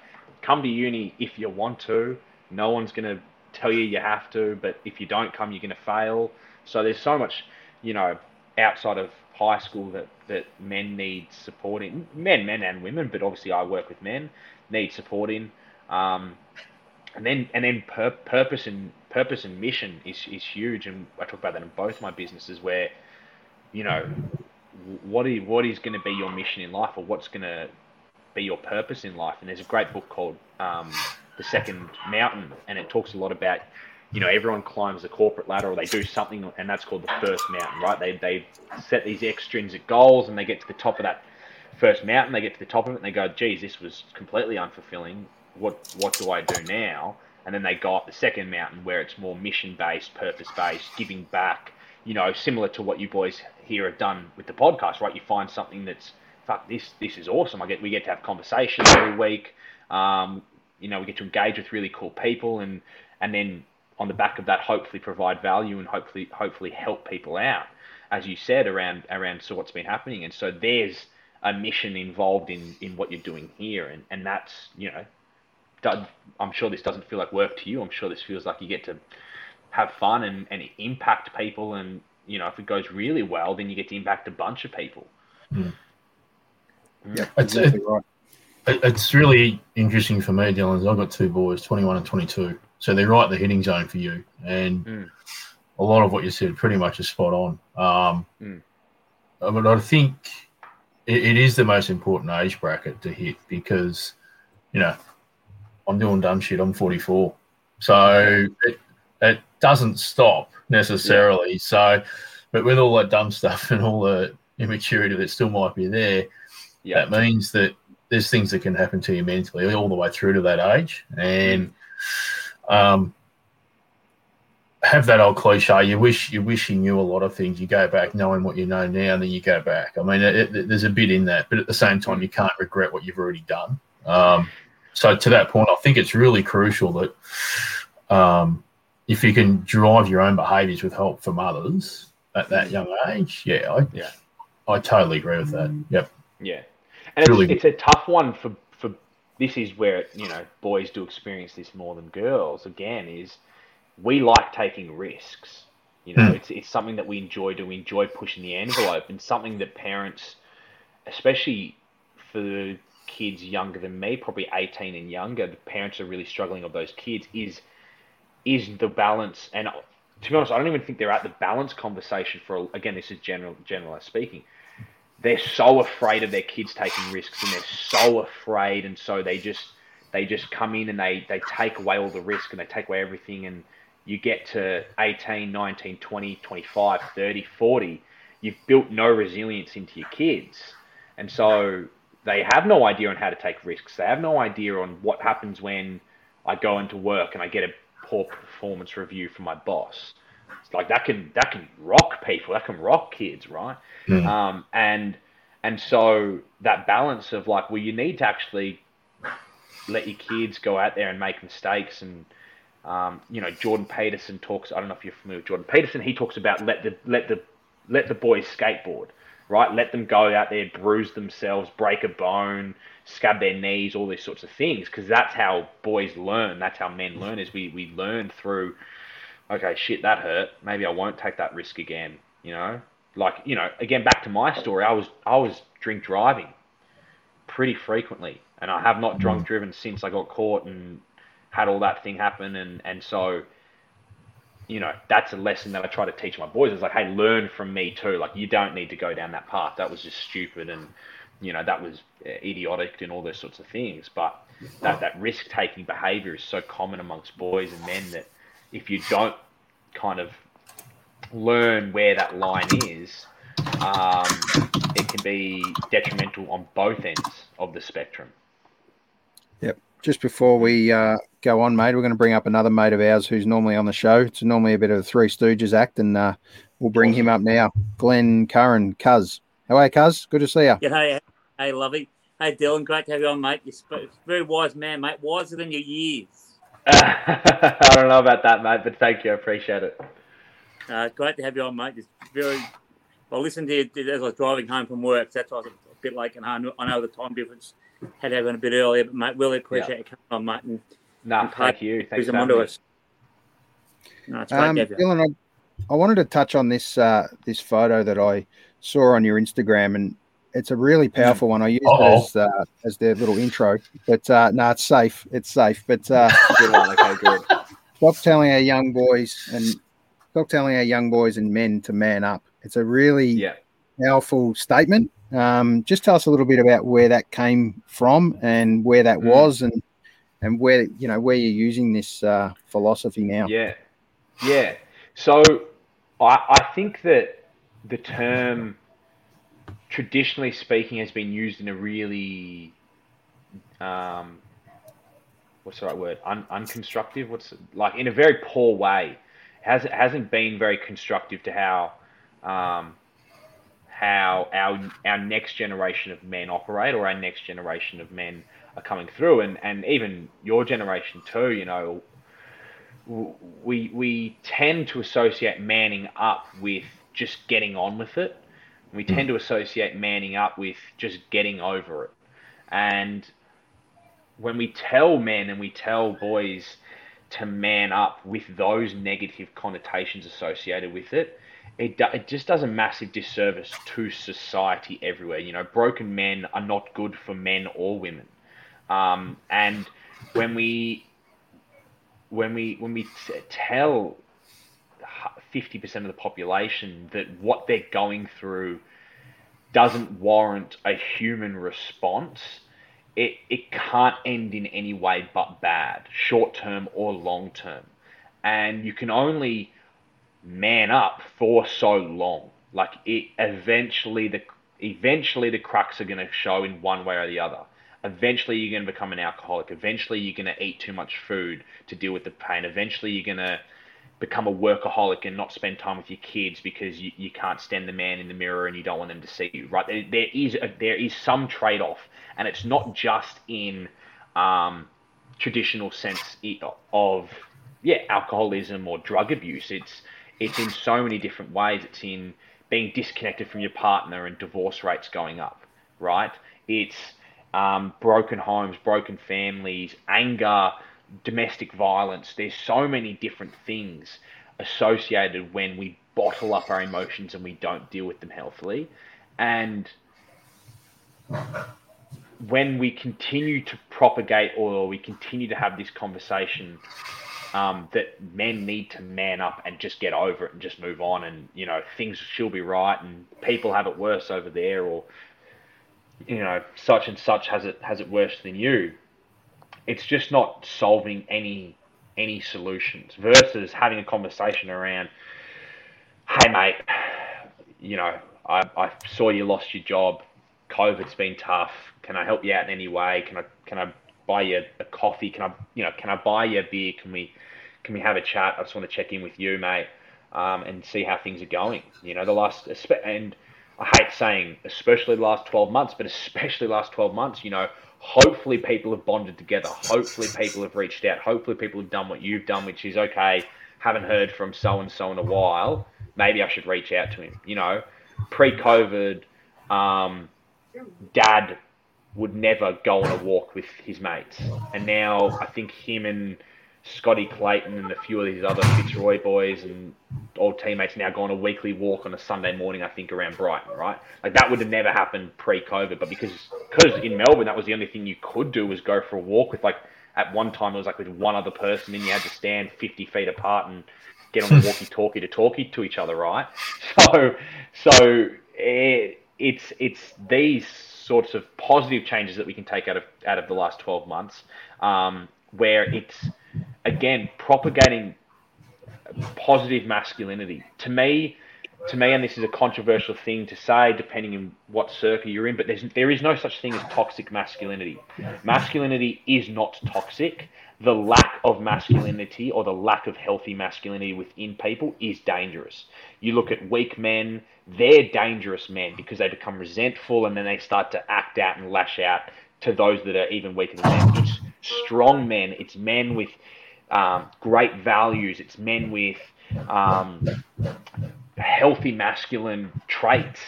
come to uni if you want to. No one's gonna tell you you have to, but if you don't come, you're going to fail. So there's so much, you know, outside of high school that, that men need support in. Men, men and women, but obviously I work with men, need support in. Um, and then and then pur- purpose and purpose and mission is, is huge, and I talk about that in both my businesses. Where, you know, what is what is going to be your mission in life, or what's going to be your purpose in life. And there's a great book called um, The Second Mountain, and it talks a lot about you know, everyone climbs the corporate ladder or they do something, and that's called the first mountain, right? They, they set these extrinsic goals and they get to the top of that first mountain, they get to the top of it and they go, geez, this was completely unfulfilling. What, what do I do now? And then they go up the second mountain where it's more mission based, purpose based, giving back, you know, similar to what you boys here have done with the podcast, right? You find something that's, fuck, this, this is awesome. I get, we get to have conversations every week. Um, you know, we get to engage with really cool people and, and then on the back of that, hopefully provide value and hopefully hopefully help people out, as you said around around so what's been happening. And so there's a mission involved in in what you're doing here, and and that's you know, I'm sure this doesn't feel like work to you. I'm sure this feels like you get to have fun and, and impact people, and you know if it goes really well, then you get to impact a bunch of people.
Mm.
Yeah, it's, exactly right. It's really interesting for me, Dylan. I've got two boys, 21 and 22 so they're right in the hitting zone for you. And mm. a lot of what you said pretty much is spot on. Um, mm. But I think it, it is the most important age bracket to hit because, you know, I'm doing dumb shit. I'm 44. So it, it doesn't stop necessarily. Yeah. So, but with all that dumb stuff and all the immaturity that still might be there, yeah. that means that there's things that can happen to you mentally all the way through to that age. And, um, have that old cliche. You wish you wish you knew a lot of things. You go back knowing what you know now, and then you go back. I mean, it, it, there's a bit in that, but at the same time, you can't regret what you've already done. Um, so to that point, I think it's really crucial that um, if you can drive your own behaviours with help from others at that young age, yeah, I,
yeah,
I totally agree with that. Yep.
Yeah, and really it's, it's a tough one for for this is where you know boys do experience this more than girls. Again, is we like taking risks. You know, mm. it's it's something that we enjoy doing. We enjoy pushing the envelope, and something that parents, especially for kids younger than me, probably eighteen and younger, the parents are really struggling of those kids. Is is the balance and to be honest, I don't even think they're at the balance conversation for again. This is general generalized speaking they're so afraid of their kids taking risks and they're so afraid and so they just they just come in and they they take away all the risk and they take away everything and you get to 18 19 20 25 30 40 you've built no resilience into your kids. And so they have no idea on how to take risks. They have no idea on what happens when i go into work and i get a poor performance review from my boss like that can that can rock people, that can rock kids, right? Mm. Um, and and so that balance of like, well, you need to actually let your kids go out there and make mistakes and um, you know, Jordan Peterson talks. I don't know if you're familiar with Jordan Peterson. He talks about let the let the let the boys skateboard, right? Let them go out there, bruise themselves, break a bone, scab their knees, all these sorts of things, because that's how boys learn. That's how men learn. Is we we learn through okay, shit, that hurt. Maybe I won't take that risk again. You know, like you know, again, back to my story. I was I was drink driving pretty frequently, and I have not drunk mm. driven since I got caught and had all that thing happen. And and so, you know, that's a lesson that I try to teach my boys. It's like, hey, learn from me too. Like, you don't need to go down that path. That was just stupid, and you know, that was uh, idiotic and all those sorts of things. But that that risk taking behavior is so common amongst boys and men that if you don't kind of learn where that line is, um, it can be detrimental on both ends of the spectrum.
Yep. Just before we uh, go on, mate, we're going to bring up another mate of ours who's normally on the show. It's normally a bit of a Three Stooges act, and uh, we'll bring him up now. Glenn Curran, Cuz. How are you, Cuz? Good to see you.
Yeah, hey, hey, lovey. Hey, Dylan, great to have you on, mate. You're a very wise man, mate. Wiser than your years.
I don't know about that, mate, but thank you. I appreciate it.
Uh, great to have you on, mate. It's very. I listened to you as I was driving home from work. So that's why I was a bit late and. I know the time difference had happened a bit earlier, but mate, really appreciate you coming on, mate. And,
nah, and thank you. Thanks for having us.
No, it's great um, Dylan, I, I, wanted to touch on this uh, this photo that I saw on your Instagram, and it's a really powerful one. I use it as uh, as their little intro, but uh, no, it's safe. It's safe. But uh, good one. Okay, good. Stop telling our young boys and stop telling our young boys and men to man up. It's a really
yeah.
powerful statement, Um, just tell us a little bit about where that came from and where that mm. was, and and where you know where you're using this uh, philosophy now.
Yeah, yeah. So I, I think that the term, traditionally speaking, has been used in a really um, what's the right word? Un, unconstructive. What's like in a very poor way. Has hasn't been very constructive to how um, how our our next generation of men operate or our next generation of men are coming through and, and even your generation too you know we we tend to associate manning up with just getting on with it we tend to associate manning up with just getting over it and when we tell men and we tell boys to man up with those negative connotations associated with it it, do, it just does a massive disservice to society everywhere. You know, broken men are not good for men or women. Um, and when we when we when we tell 50% of the population that what they're going through doesn't warrant a human response, it, it can't end in any way but bad, short term or long term. And you can only man up for so long. Like it eventually the eventually the cracks are going to show in one way or the other. Eventually you're going to become an alcoholic. Eventually you're going to eat too much food to deal with the pain. Eventually you're going to become a workaholic and not spend time with your kids because you, you can't stand the man in the mirror and you don't want them to see you right there, there is a, there is some trade-off and it's not just in um, traditional sense of yeah alcoholism or drug abuse it's it's in so many different ways. It's in being disconnected from your partner and divorce rates going up, right? It's um, broken homes, broken families, anger, domestic violence. There's so many different things associated when we bottle up our emotions and we don't deal with them healthily. And when we continue to propagate or we continue to have this conversation um, that men need to man up and just get over it and just move on, and you know things she'll be right, and people have it worse over there, or you know such and such has it has it worse than you. It's just not solving any any solutions versus having a conversation around, hey mate, you know I, I saw you lost your job, COVID's been tough. Can I help you out in any way? Can I can I buy you a coffee? Can I, you know, can I buy you a beer? Can we, can we have a chat? I just want to check in with you, mate, um, and see how things are going. You know, the last, and I hate saying, especially the last 12 months, but especially last 12 months, you know, hopefully people have bonded together. Hopefully people have reached out. Hopefully people have done what you've done, which is okay. Haven't heard from so and so in a while. Maybe I should reach out to him. You know, pre-COVID, um, dad would never go on a walk with his mates. And now I think him and Scotty Clayton and a few of these other Fitzroy boys and old teammates now go on a weekly walk on a Sunday morning, I think, around Brighton, right? Like that would have never happened pre-COVID, but because because in Melbourne that was the only thing you could do was go for a walk with like at one time it was like with one other person, and you had to stand 50 feet apart and get on the walkie-talkie to talkie to each other, right? So so it, it's it's these sorts of positive changes that we can take out of out of the last 12 months, um, where it's again propagating positive masculinity. To me, to me, and this is a controversial thing to say, depending on what circle you're in, but there's, there is no such thing as toxic masculinity. Masculinity is not toxic. The lack of masculinity or the lack of healthy masculinity within people is dangerous. You look at weak men, they're dangerous men because they become resentful and then they start to act out and lash out to those that are even weaker than them. It's strong men, it's men with um, great values, it's men with um, healthy masculine traits,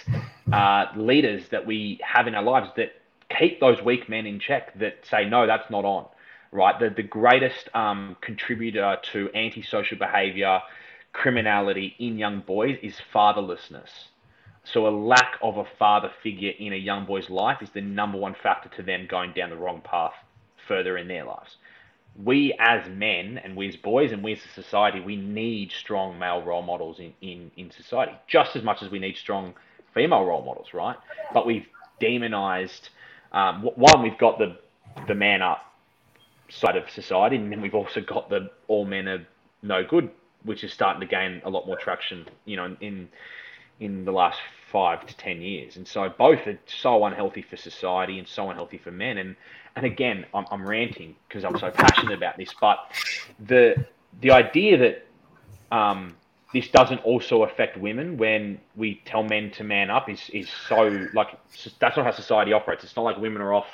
uh, leaders that we have in our lives that keep those weak men in check, that say, no, that's not on. Right, the the greatest um, contributor to antisocial behaviour, criminality in young boys is fatherlessness. So a lack of a father figure in a young boy's life is the number one factor to them going down the wrong path further in their lives. We as men and we as boys and we as a society, we need strong male role models in, in, in society, just as much as we need strong female role models, right? But we've demonized. Um, one, we've got the the man up side of society, and then we've also got the all men are no good, which is starting to gain a lot more traction, you know, in in the last five to ten years. And so both are so unhealthy for society and so unhealthy for men. And and again, I'm, I'm ranting because I'm so passionate about this, but the the idea that um, this doesn't also affect women when we tell men to man up is is so like that's not how society operates. It's not like women are off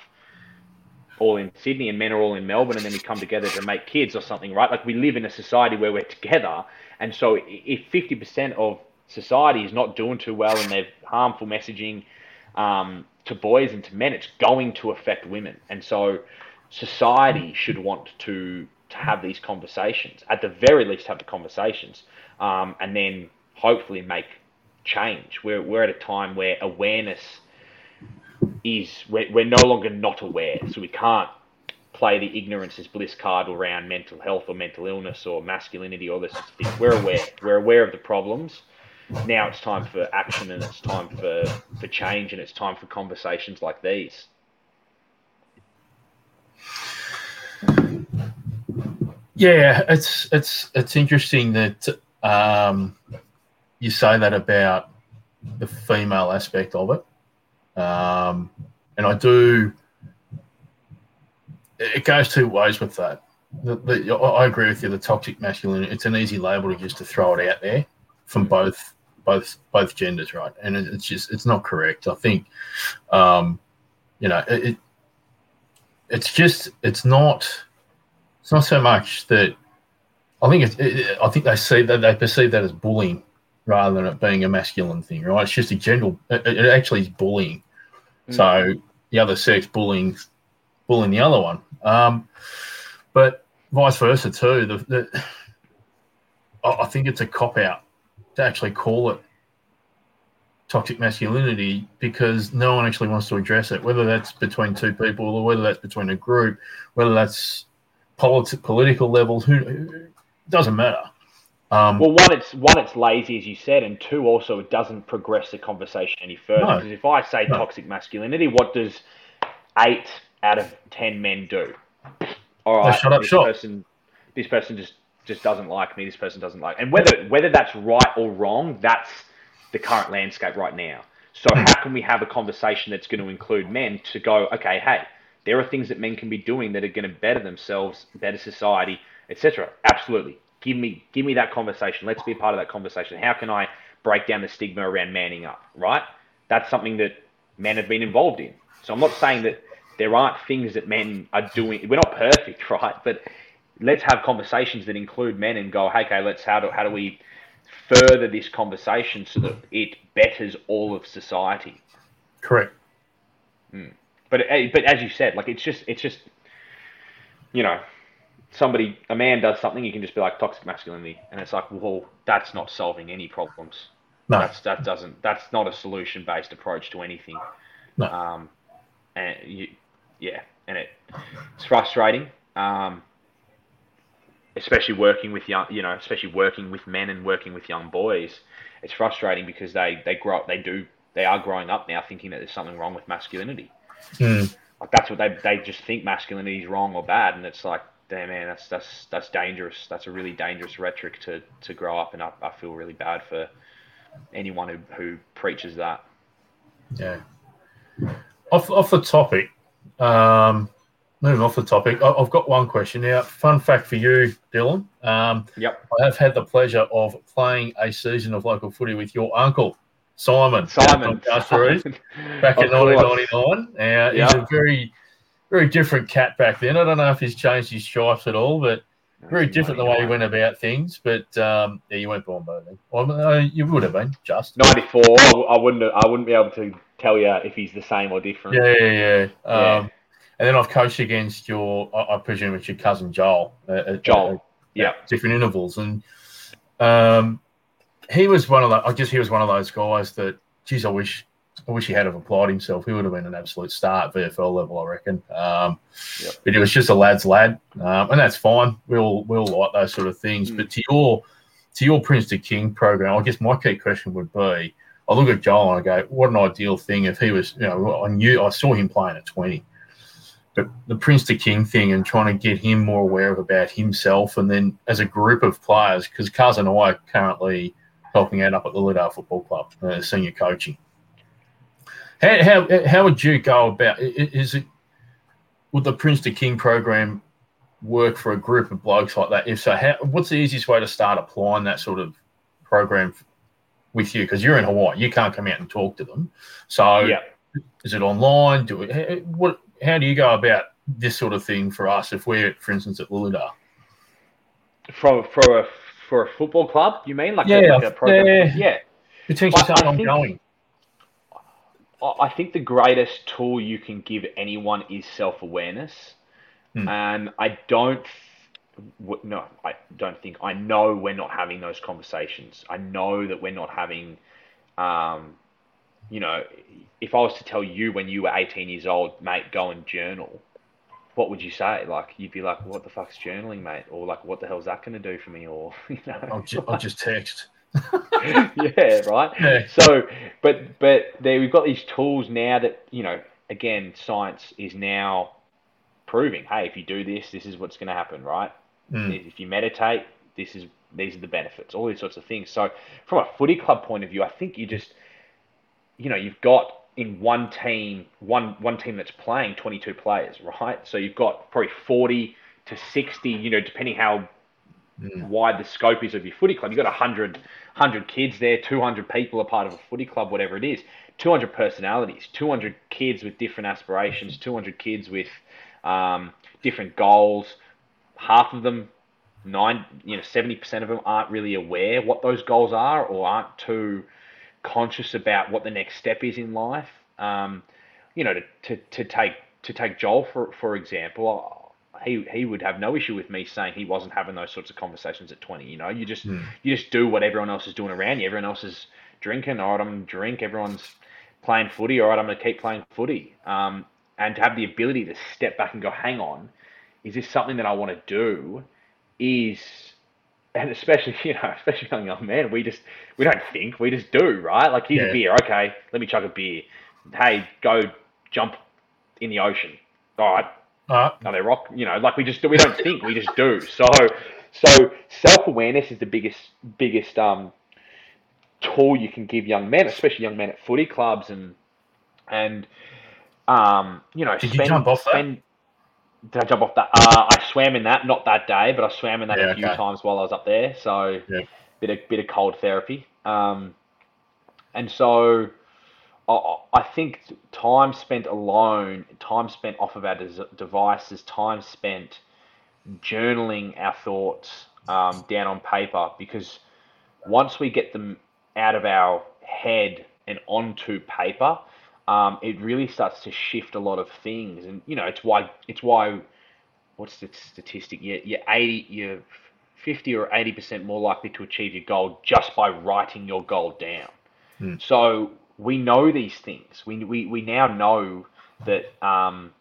all in Sydney and men are all in Melbourne and then we come together to make kids or something, right? Like we live in a society where we're together. And so if 50% of society is not doing too well and they've harmful messaging um, to boys and to men, it's going to affect women. And so society should want to, to have these conversations, at the very least, have the conversations, um, and then hopefully make change. We're, we're at a time where awareness is we're, we're no longer not aware, so we can't play the ignorance is bliss card around mental health or mental illness or masculinity or this. We're aware. We're aware of the problems. Now it's time for action and it's time for, for change and it's time for conversations like these.
Yeah, it's it's it's interesting that um, you say that about the female aspect of it. Um, and I do, it goes two ways with that. The, the, I agree with you. The toxic masculinity, it's an easy label to just to throw it out there from both both both genders, right? And it, it's just it's not correct. I think, um, you know, it, it it's just it's not it's not so much that I think it's it, I think they see that they perceive that as bullying rather than it being a masculine thing, right? It's just a general. It, it actually is bullying. Mm. So the other sex bullying, bullying the other one. Um, but vice versa too. The, the I think it's a cop out to actually call it toxic masculinity because no one actually wants to address it, whether that's between two people or whether that's between a group, whether that's politi- political levels, who doesn't matter.
Um, well, one, it's one, it's lazy, as you said, and two, also, it doesn't progress the conversation any further. No, because if I say no. toxic masculinity, what does eight out of ten men do? All right,
shut up
this
shop.
person, this person just just doesn't like me. This person doesn't like, and whether whether that's right or wrong, that's the current landscape right now. So how can we have a conversation that's going to include men to go, okay, hey, there are things that men can be doing that are going to better themselves, better society, etc. Absolutely give me give me that conversation. Let's be a part of that conversation. How can I break down the stigma around manning up? Right? That's something that men have been involved in. So I'm not saying that there aren't things that men are doing. We're not perfect, right? But let's have conversations that include men and go, hey, okay, let's how do how do we further this conversation so that it betters all of society.
Correct.
Mm. But eh, but as you said, like it's just it's just you know somebody, a man does something, you can just be like toxic masculinity, and it's like, well, that's not solving any problems. No. That's that doesn't. That's not a solution based approach to anything.
No.
Um, and you, yeah, and it, it's frustrating. Um, especially working with young, you know, especially working with men and working with young boys, it's frustrating because they they grow up, they do, they are growing up now thinking that there's something wrong with masculinity.
Mm.
Like that's what they they just think masculinity is wrong or bad, and it's like damn man, that's that's that's dangerous. That's a really dangerous rhetoric to to grow up, and I, I feel really bad for anyone who who preaches that.
Yeah. Off off the topic, um, moving off the topic, I, have got one question now. Fun fact for you, Dylan. Um,
yep.
I have had the pleasure of playing a season of local footy with your uncle. Simon,
Simon,
Simon. back in 1999. Uh, yep. He's a very very different cat back then. I don't know if he's changed his stripes at all, but very different the way he went about things. But um, yeah, you weren't born by then. Well, you would have been just
ninety four. I wouldn't. I wouldn't be able to tell you if he's the same or different.
Yeah, yeah, yeah. yeah. And then I've coached against your. I, I presume it's your cousin Joel.
Uh, Joel. yeah.
Different intervals, and um, he was one of the. I guess he was one of those guys that. Geez, I wish I wish he had have applied himself. He would have been an absolute star at VFL level, I reckon. Um, yep. But he was just a lad's lad, um, and that's fine. We all we all like those sort of things. Mm. But to your to your Prince to King program, I guess my key question would be: I look at Joel and I go, what an ideal thing if he was, you know, I knew I saw him playing at 20. But the Prince to King thing and trying to get him more aware of about himself and then as a group of players, because Kaz and I are currently helping out up at the Lilydale Football Club, uh, senior coaching. How, how, how would you go about is it would the Prince to King program work for a group of blokes like that? If so, how, what's the easiest way to start applying that sort of program with you? Because you're in Hawaii, you can't come out and talk to them. So,
Yeah.
is it online? Do it? What? How do you go about this sort of thing for us if we're, for instance, at Lilydale?
For for a for a football club, you mean like, a,
Yeah,
like a program?
yeah.
yeah.
Potentially something
think-
ongoing.
I think the greatest tool you can give anyone is self awareness, and I don't. No, I don't think. I know we're not having those conversations. I know that we're not having. Um, you know, if I was to tell you when you were 18 years old, mate, go and journal, what would you say? Like, you'd be like, "What the fuck's journaling, mate?" Or like, "What the hell's that going to do for me?" Or you know,
I'll, ju- I'll just text.
yeah, right.
Yeah.
So, but but there we've got these tools now that you know. Again, science is now proving. Hey, if you do this, this is what's going to happen, right?
Mm.
If you meditate, this is these are the benefits. All these sorts of things. So, from a footy club point of view, I think you just, you know, you've got in one team, one one team that's playing 22 players, right? So you've got probably 40 to 60, you know, depending how
Mm.
wide the scope is of your footy club. You've got 100, 100 kids there, 200 people are part of a footy club, whatever it is. 200 personalities, 200 kids with different aspirations, 200 kids with um, different goals. Half of them, nine, you know, 70% of them aren't really aware what those goals are or aren't too conscious about what the next step is in life. Um, you know, to, to, to take to take Joel for for example, he he would have no issue with me saying he wasn't having those sorts of conversations at 20. You know, you just
Hmm.
you just do what everyone else is doing around you. Everyone else is drinking. All right, I'm drink. Everyone's playing footy. All right, I'm gonna keep playing footy. Um, and to have the ability to step back and go, hang on, is this something that I want to do? Is and especially you know, especially young young man, we just we don't think, we just do, right? Like here's
Yeah.
a beer, okay, let me chug a beer. Hey, go jump in the ocean. All right,
Uh,
are they rock? You know, like we just do. We don't think. We just do. So, so self awareness is the biggest biggest um tool you can give young men, especially young men at footy clubs and and um you know
Did you
spend
jump off that?
Did I jump off that? Uh, I swam in that, not that day, but I swam in that
Yeah,
a few
okay.
times while I was up there. So,
Yeah.
bit of bit of cold therapy. Um, and so I, I think time spent alone, time spent off of our des- devices, time spent journaling our thoughts um, down on paper, because once we get them out of our head and onto paper, um, it really starts to shift a lot of things. And you know, it's why it's why what's the statistic? You're, you're eighty, you're fifty or eighty percent more likely to achieve your goal just by writing your goal down.
Hmm.
So we know these things. We, we, we now know that um,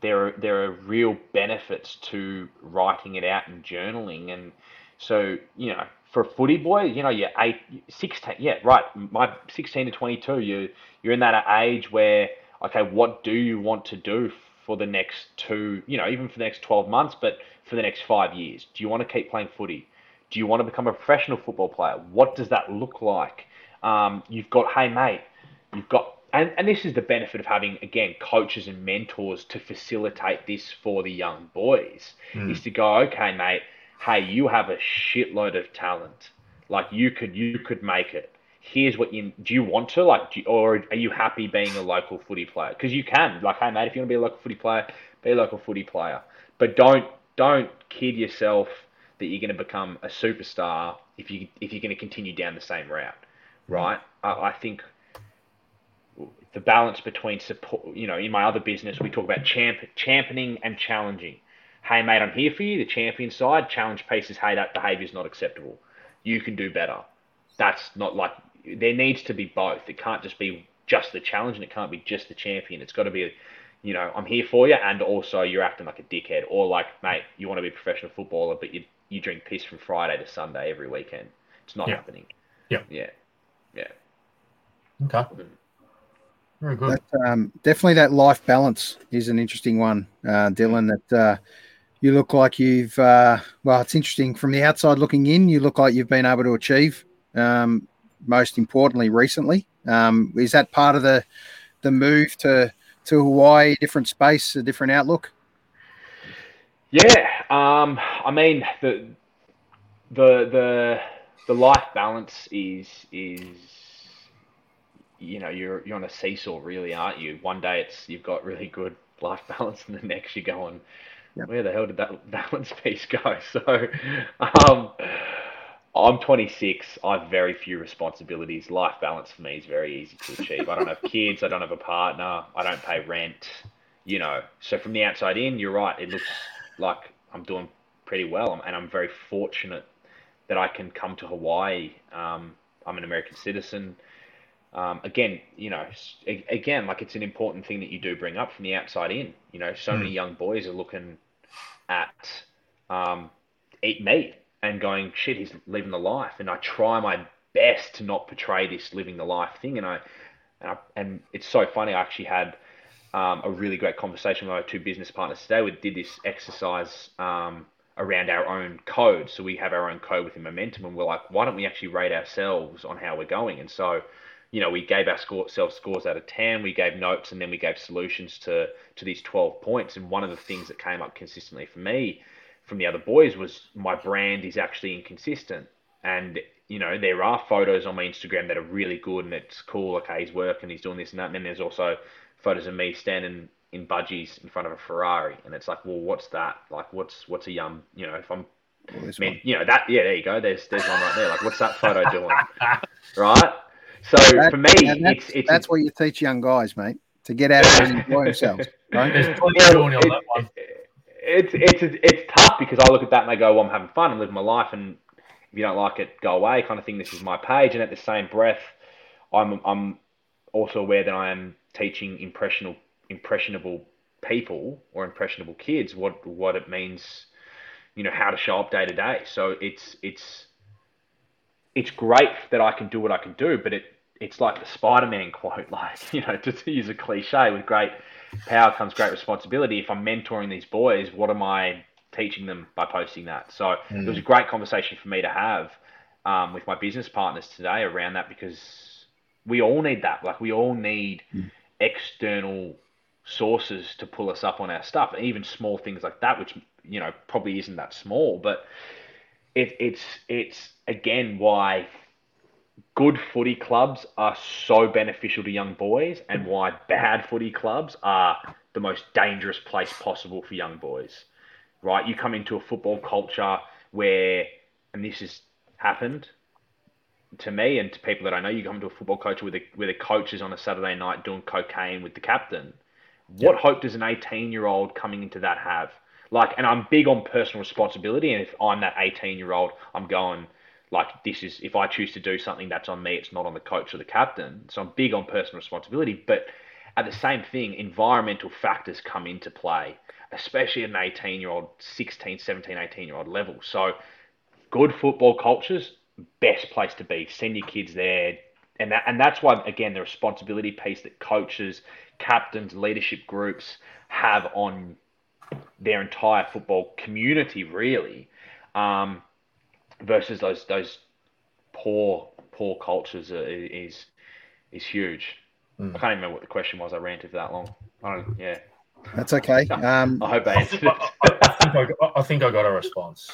there are there are real benefits to writing it out and journaling. And so you know, for a footy boy, you know, you're eight, sixteen. Yeah, right. My sixteen to twenty-two. You you're in that age where okay, what do you want to do for the next two? You know, even for the next twelve months, but for the next five years. Do you want to keep playing footy? Do you want to become a professional football player? What does that look like? Um, you've got, hey mate, you've got, and, and this is the benefit of having again coaches and mentors to facilitate this for the young boys
Mm.
is to go, okay, mate, hey, you have a shitload of talent, like you could you could make it. Here's what you do. You want to like, do you, or are you happy being a local footy player? Because you can, like, hey mate, if you want to be a local footy player, be a local footy player, but don't don't kid yourself that you're going to become a superstar if you if you're going to continue down the same route, mm-hmm. right? I, I think the balance between support, you know, in my other business, we talk about champ, championing and challenging. Hey, mate, I'm here for you. The champion side challenge piece is, hey, that behavior is not acceptable. You can do better. That's not like there needs to be both. It can't just be just the challenge, and it can't be just the champion. It's got to be, you know, I'm here for you, and also you're acting like a dickhead, or like, mate, you want to be a professional footballer, but you you drink piss from Friday to Sunday every weekend. It's not
Yeah.
happening.
Yeah.
Yeah. Yeah.
Okay. Very good.
That, um, definitely, that life balance is an interesting one, uh, Dylan. That uh, you look like you've. Uh, well, it's interesting from the outside looking in. You look like you've been able to achieve. Um, most importantly, recently, um, is that part of the the move to to Hawaii? Different space, a different outlook.
Yeah, um, I mean the the the the life balance is is you know you're you're on a seesaw really aren't you one day it's you've got really good life balance and the next you're going yep. where the hell did that balance piece go so um I'm 26. I have very few responsibilities. Life balance for me is very easy to achieve. I don't have kids. I don't have a partner. I don't pay rent. You know, so from the outside in, you're right. It looks like I'm doing pretty well, and I'm very fortunate that I can come to Hawaii. Um, I'm an American citizen. Um, again, you know, again, like it's an important thing that you do bring up from the outside in. You know, so mm. many young boys are looking at um, eat meat and going, shit, he's living the life. And I try my best to not portray this living the life thing. And I, and, I, and it's so funny. I actually had um, a really great conversation with my two business partners today. We did this exercise um, around our own code. So we have our own code within Momentum, and we're like, why don't we actually rate ourselves on how we're going? And so, you know, we gave ourselves scores out of 10, we gave notes, and then we gave solutions to, to these 12 points. And one of the things that came up consistently for me from the other boys was my brand is actually inconsistent. And, you know, there are photos on my Instagram that are really good and it's cool. Okay, he's working, he's doing this and that. And then there's also photos of me standing in budgies in front of a Ferrari, and it's like, well, what's that? Like, what's what's a yum? You know, if I'm, well, I mean, you know that. Yeah, there you go. There's there's one right there. Like, what's that photo doing? right. So that, for me,
it's,
it's
that's what you teach young guys, mate, to get out and enjoy themselves. Right? There's
plenty well, on that one. It's it's it's tough because I look at that and I go, well, I'm having fun, I'm living my life, and if you don't like it, go away, kind of thing. This is my page, and at the same breath, I'm I'm also aware that I am teaching impressionable impressionable people or impressionable kids what what it means, you know, how to show up day to day. So it's it's it's great that I can do what I can do, but it it's like the Spider-Man quote, like you know, to use a cliche, with great power comes great responsibility. If I'm mentoring these boys, what am I teaching them by posting that? So mm. it was a great conversation for me to have um, with my business partners today around that because we all need that. Like we all need mm. external sources to pull us up on our stuff, and even small things like that, which you know probably isn't that small, but it, it's it's again why good footy clubs are so beneficial to young boys, and why bad footy clubs are the most dangerous place possible for young boys. Right, you come into a football culture where, and this has happened to me and to people that I know, you come to a football coach where the where the coach is on a Saturday night doing cocaine with the captain, what hope does an 18 year old coming into that have? Like, and I'm big on personal responsibility. And if I'm that 18 year old, I'm going, like, this is, if I choose to do something that's on me, it's not on the coach or the captain. So I'm big on personal responsibility. But at the same thing, environmental factors come into play, especially at an 18 year old, 16, 17, 18 year old level. So good football cultures, best place to be. Send your kids there. And that, and that's why again the responsibility piece that coaches captains, leadership groups have on their entire football community, really, um, versus those those poor poor cultures is is huge. Mm. I can't even remember what the question was. I ranted for that long. I don't, yeah.
That's okay. Um,
I hope I answered it.
I, think I, got, I think I got a response.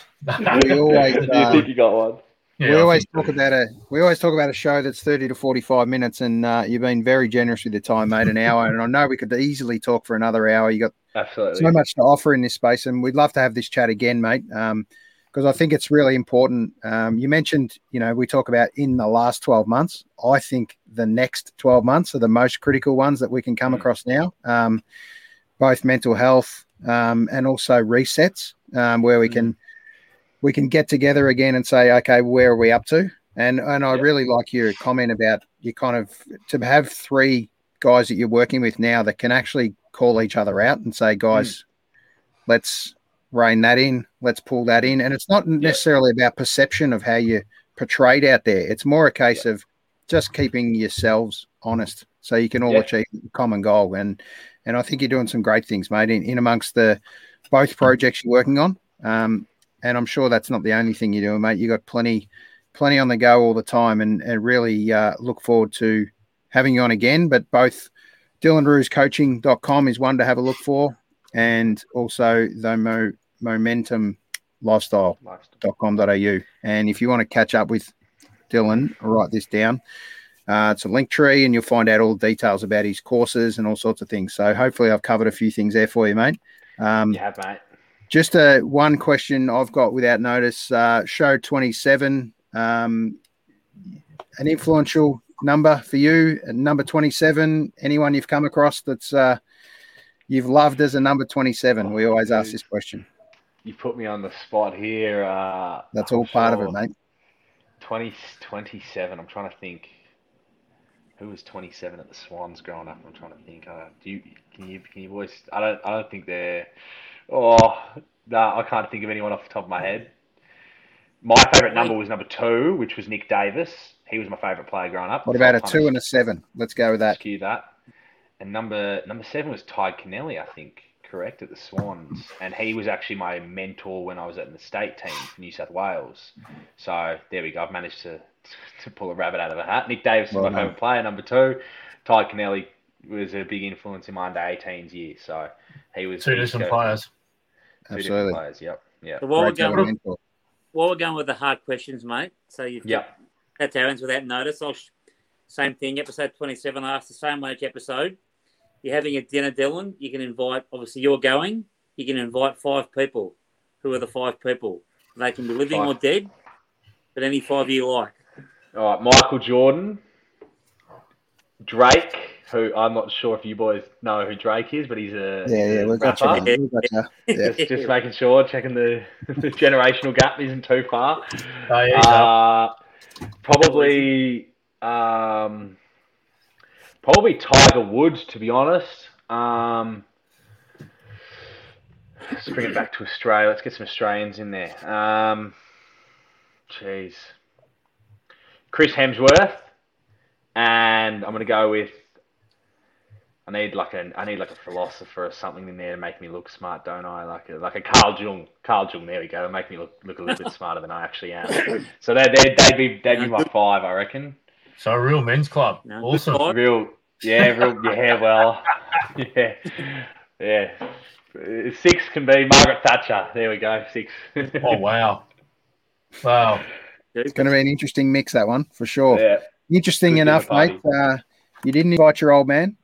we always, uh,
you think you got one?
Yeah, we always talk about a we always talk about a show that's thirty to forty five minutes, and uh, you've been very generous with your time, mate. An hour, and I know we could easily talk for another hour. You got
absolutely
so much to offer in this space, and we'd love to have this chat again, mate. Um, because I think it's really important. Um, you mentioned, you know, we talk about in the last 12 months. I think the next 12 months are the most critical ones that we can come mm. across now, um, both mental health um, and also resets, um, where we mm. can we can get together again and say, okay, where are we up to? And and I yep. really like your comment about you kind of to have three guys that you're working with now that can actually call each other out and say, guys, mm. let's rein that in, let's pull that in. And it's not necessarily yep. about perception of how you portrayed out there. It's more a case yep. of just keeping yourselves honest so you can all
Yeah.
achieve the common goal. And and I think you're doing some great things, mate, in, in amongst the both projects you're working on. Um, and I'm sure that's not the only thing you're doing, mate. You got plenty, plenty on the go all the time, and, and really uh, look forward to having you on again. But both DylanRoosCoaching.com is one to have a look for, and also the Mo, Momentum Lifestyle au. And if you want to catch up with Dylan, write this down. Uh, it's a link tree, and you'll find out all the details about his courses and all sorts of things. So hopefully, I've covered a few things there for you, mate. Um,
You have, mate.
just a one question I've got without notice. Uh, show twenty seven, um, an influential number for you. Number twenty seven. Anyone you've come across that's uh, you've loved as a number twenty seven? We always ask this question.
You put me on the spot here. Uh,
That's all
I'm
part of it, mate.
20, 27. I'm trying to think. Who was 27 at the Swans growing up? I'm trying to think. Uh, do you can you can you boys? I don't I don't think they're. Oh no, I can't think of anyone off the top of my head. My favourite number was number two, which was Nick Davis. He was my favourite player growing up.
What about a two and a seven? Let's go with that.
skew that. And number number seven was Tadhg Kennelly, I think, correct at the Swans, and he was actually my mentor when I was at the state team for New South Wales. So there we go. I've managed to to pull a rabbit out of a hat. Nick Davis is my
done.
favourite player. Number two, Tadhg Kennelly was a big influence in my under 18s year. So he was
Two
he
different players.
Two different
Absolutely.
players. Yep. Yep.
So while we're
Great to have a
going,
mentor.
while we're going with the hard questions, mate. So you've
Yep.
That's Aaron's without notice. I'll sh- same thing. Episode twenty-seven. I asked the same way each episode. You're having a dinner, Dylan. You can invite. Obviously, you're going. You can invite five people. Who are the five people? They can be living
Five.
or dead, but any five you like.
All right, Michael Jordan, Drake, who I'm not sure if you boys know who Drake is, but he's a,
Yeah, yeah,
a
we've got you.
rapper.
mate. We've got. Yeah.
just, just making sure, checking the, the generational gap isn't too far.
Oh, yeah,
Uh, probably, um, probably Tiger Woods, to be honest. Um, let's bring it back to Australia. Let's get some Australians in there. Um, jeez, Chris Hemsworth, and I'm gonna go with. I need like a I need like a philosopher or something in there to make me look smart, don't I? Like a like a Carl Jung. Carl Jung, there we go. Make me look look a little bit smarter than I actually am. So they they they'd be they'd be my five, I reckon.
So a real men's club.
No,
awesome.
Real, yeah, real, yeah. Well, yeah, yeah. Six can be Margaret Thatcher. There we go. Six.
Oh wow. Wow.
It's going to be an interesting mix, that one, for sure.
yeah.
Interesting
Good
enough, mate. Uh, you didn't invite your old man.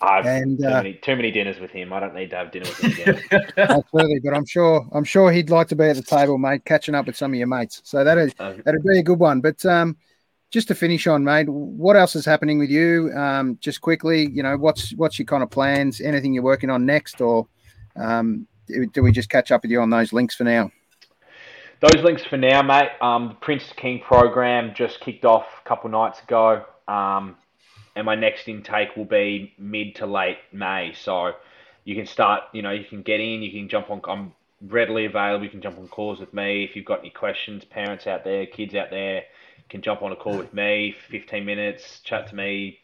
I've
And,
too
uh,
many too many dinners with him. I don't need to have dinner with him again.
Absolutely, but I'm sure I'm sure he'd like to be at the table, mate, catching up with some of your mates. So that'd
Uh,
that'd be a good one. But um, just to finish on, mate, what else is happening with you? Um, just quickly, you know, what's what's your kind of plans? Anything you're working on next, or um, do we just catch up with you on those links for now?
Those links for now, mate. Um, the Prince King program just kicked off a couple nights ago, um, and my next intake will be mid to late May. So you can start. You know, you can get in. You can jump on. I'm readily available. You can jump on calls with me if you've got any questions. Parents out there, kids out there, can jump on a call with me. 15 minutes, chat to me.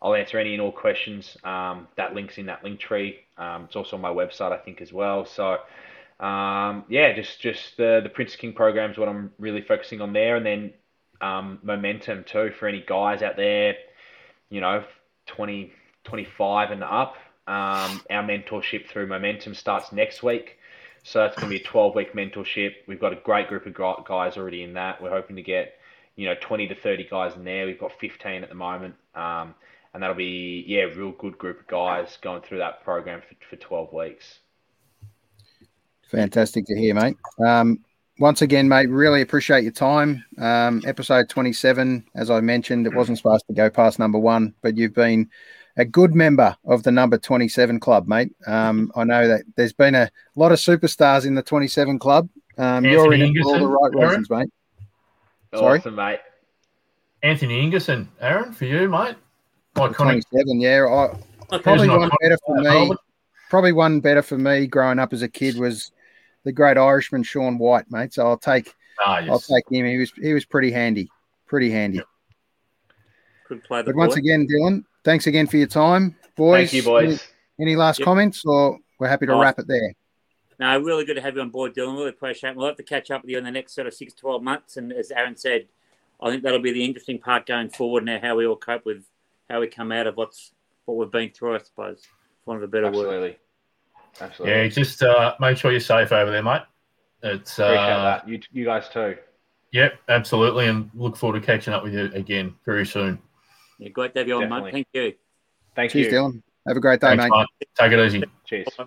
I'll answer any and all questions. Um, that link's in that link tree. Um, it's also on my website, I think, as well. So um, yeah, just just the the Prince King program is what I'm really focusing on there, and then um, momentum too for any guys out there, you know, 20, 25 and up. Um, our mentorship through Momentum starts next week, so that's going to be a 12 week mentorship. We've got a great group of guys already in that. We're hoping to get you know 20 to 30 guys in there. We've got 15 at the moment. Um, and that'll be yeah, a real good group of guys going through that program for, for 12 weeks.
Fantastic to hear, mate. Um, once again, mate, really appreciate your time. Um, episode 27, as I mentioned, it wasn't supposed to go past number one, but you've been a good member of the number 27 club, mate. Um, I know that there's been a lot of superstars in the 27 club. Um, you're in it for all the right reasons, mate. Sorry?
Awesome, mate.
Anthony Ingerson, Aaron, for you, mate. Iconic.
27, yeah. I,
Okay.
probably one better for me.
Albert.
Probably one better for me growing up as a kid was the great Irishman Sean Wight, mate. So I'll take
Ah,
I'll take him. He was he was pretty handy, pretty handy.
could play the
But once again, Dylan, thanks again for your time, boys.
Thank you, boys.
Any, any last
Yep.
comments, or we're happy to
Oh.
wrap it there?
No, really good to have you on board, Dylan. Really appreciate it. We'll have to catch up with you in the next sort of six, 12 months. And as Aaron said, I think that'll be the interesting part going forward now, how we all cope with how we come out of what's what we've been through, I suppose, for want of a better word.
Absolutely. Absolutely.
Yeah, just uh, make sure you're safe over there, mate. It's
Appreciate
uh,
that. You, you guys too.
Yep, absolutely, and look forward to catching up with you again very soon.
Yeah, great to have you on, mate. Thank you.
Thank
Cheers,
you.
Dylan. Have a great day,
Thanks,
mate.
mate. Take it easy.
Cheers.
Bye.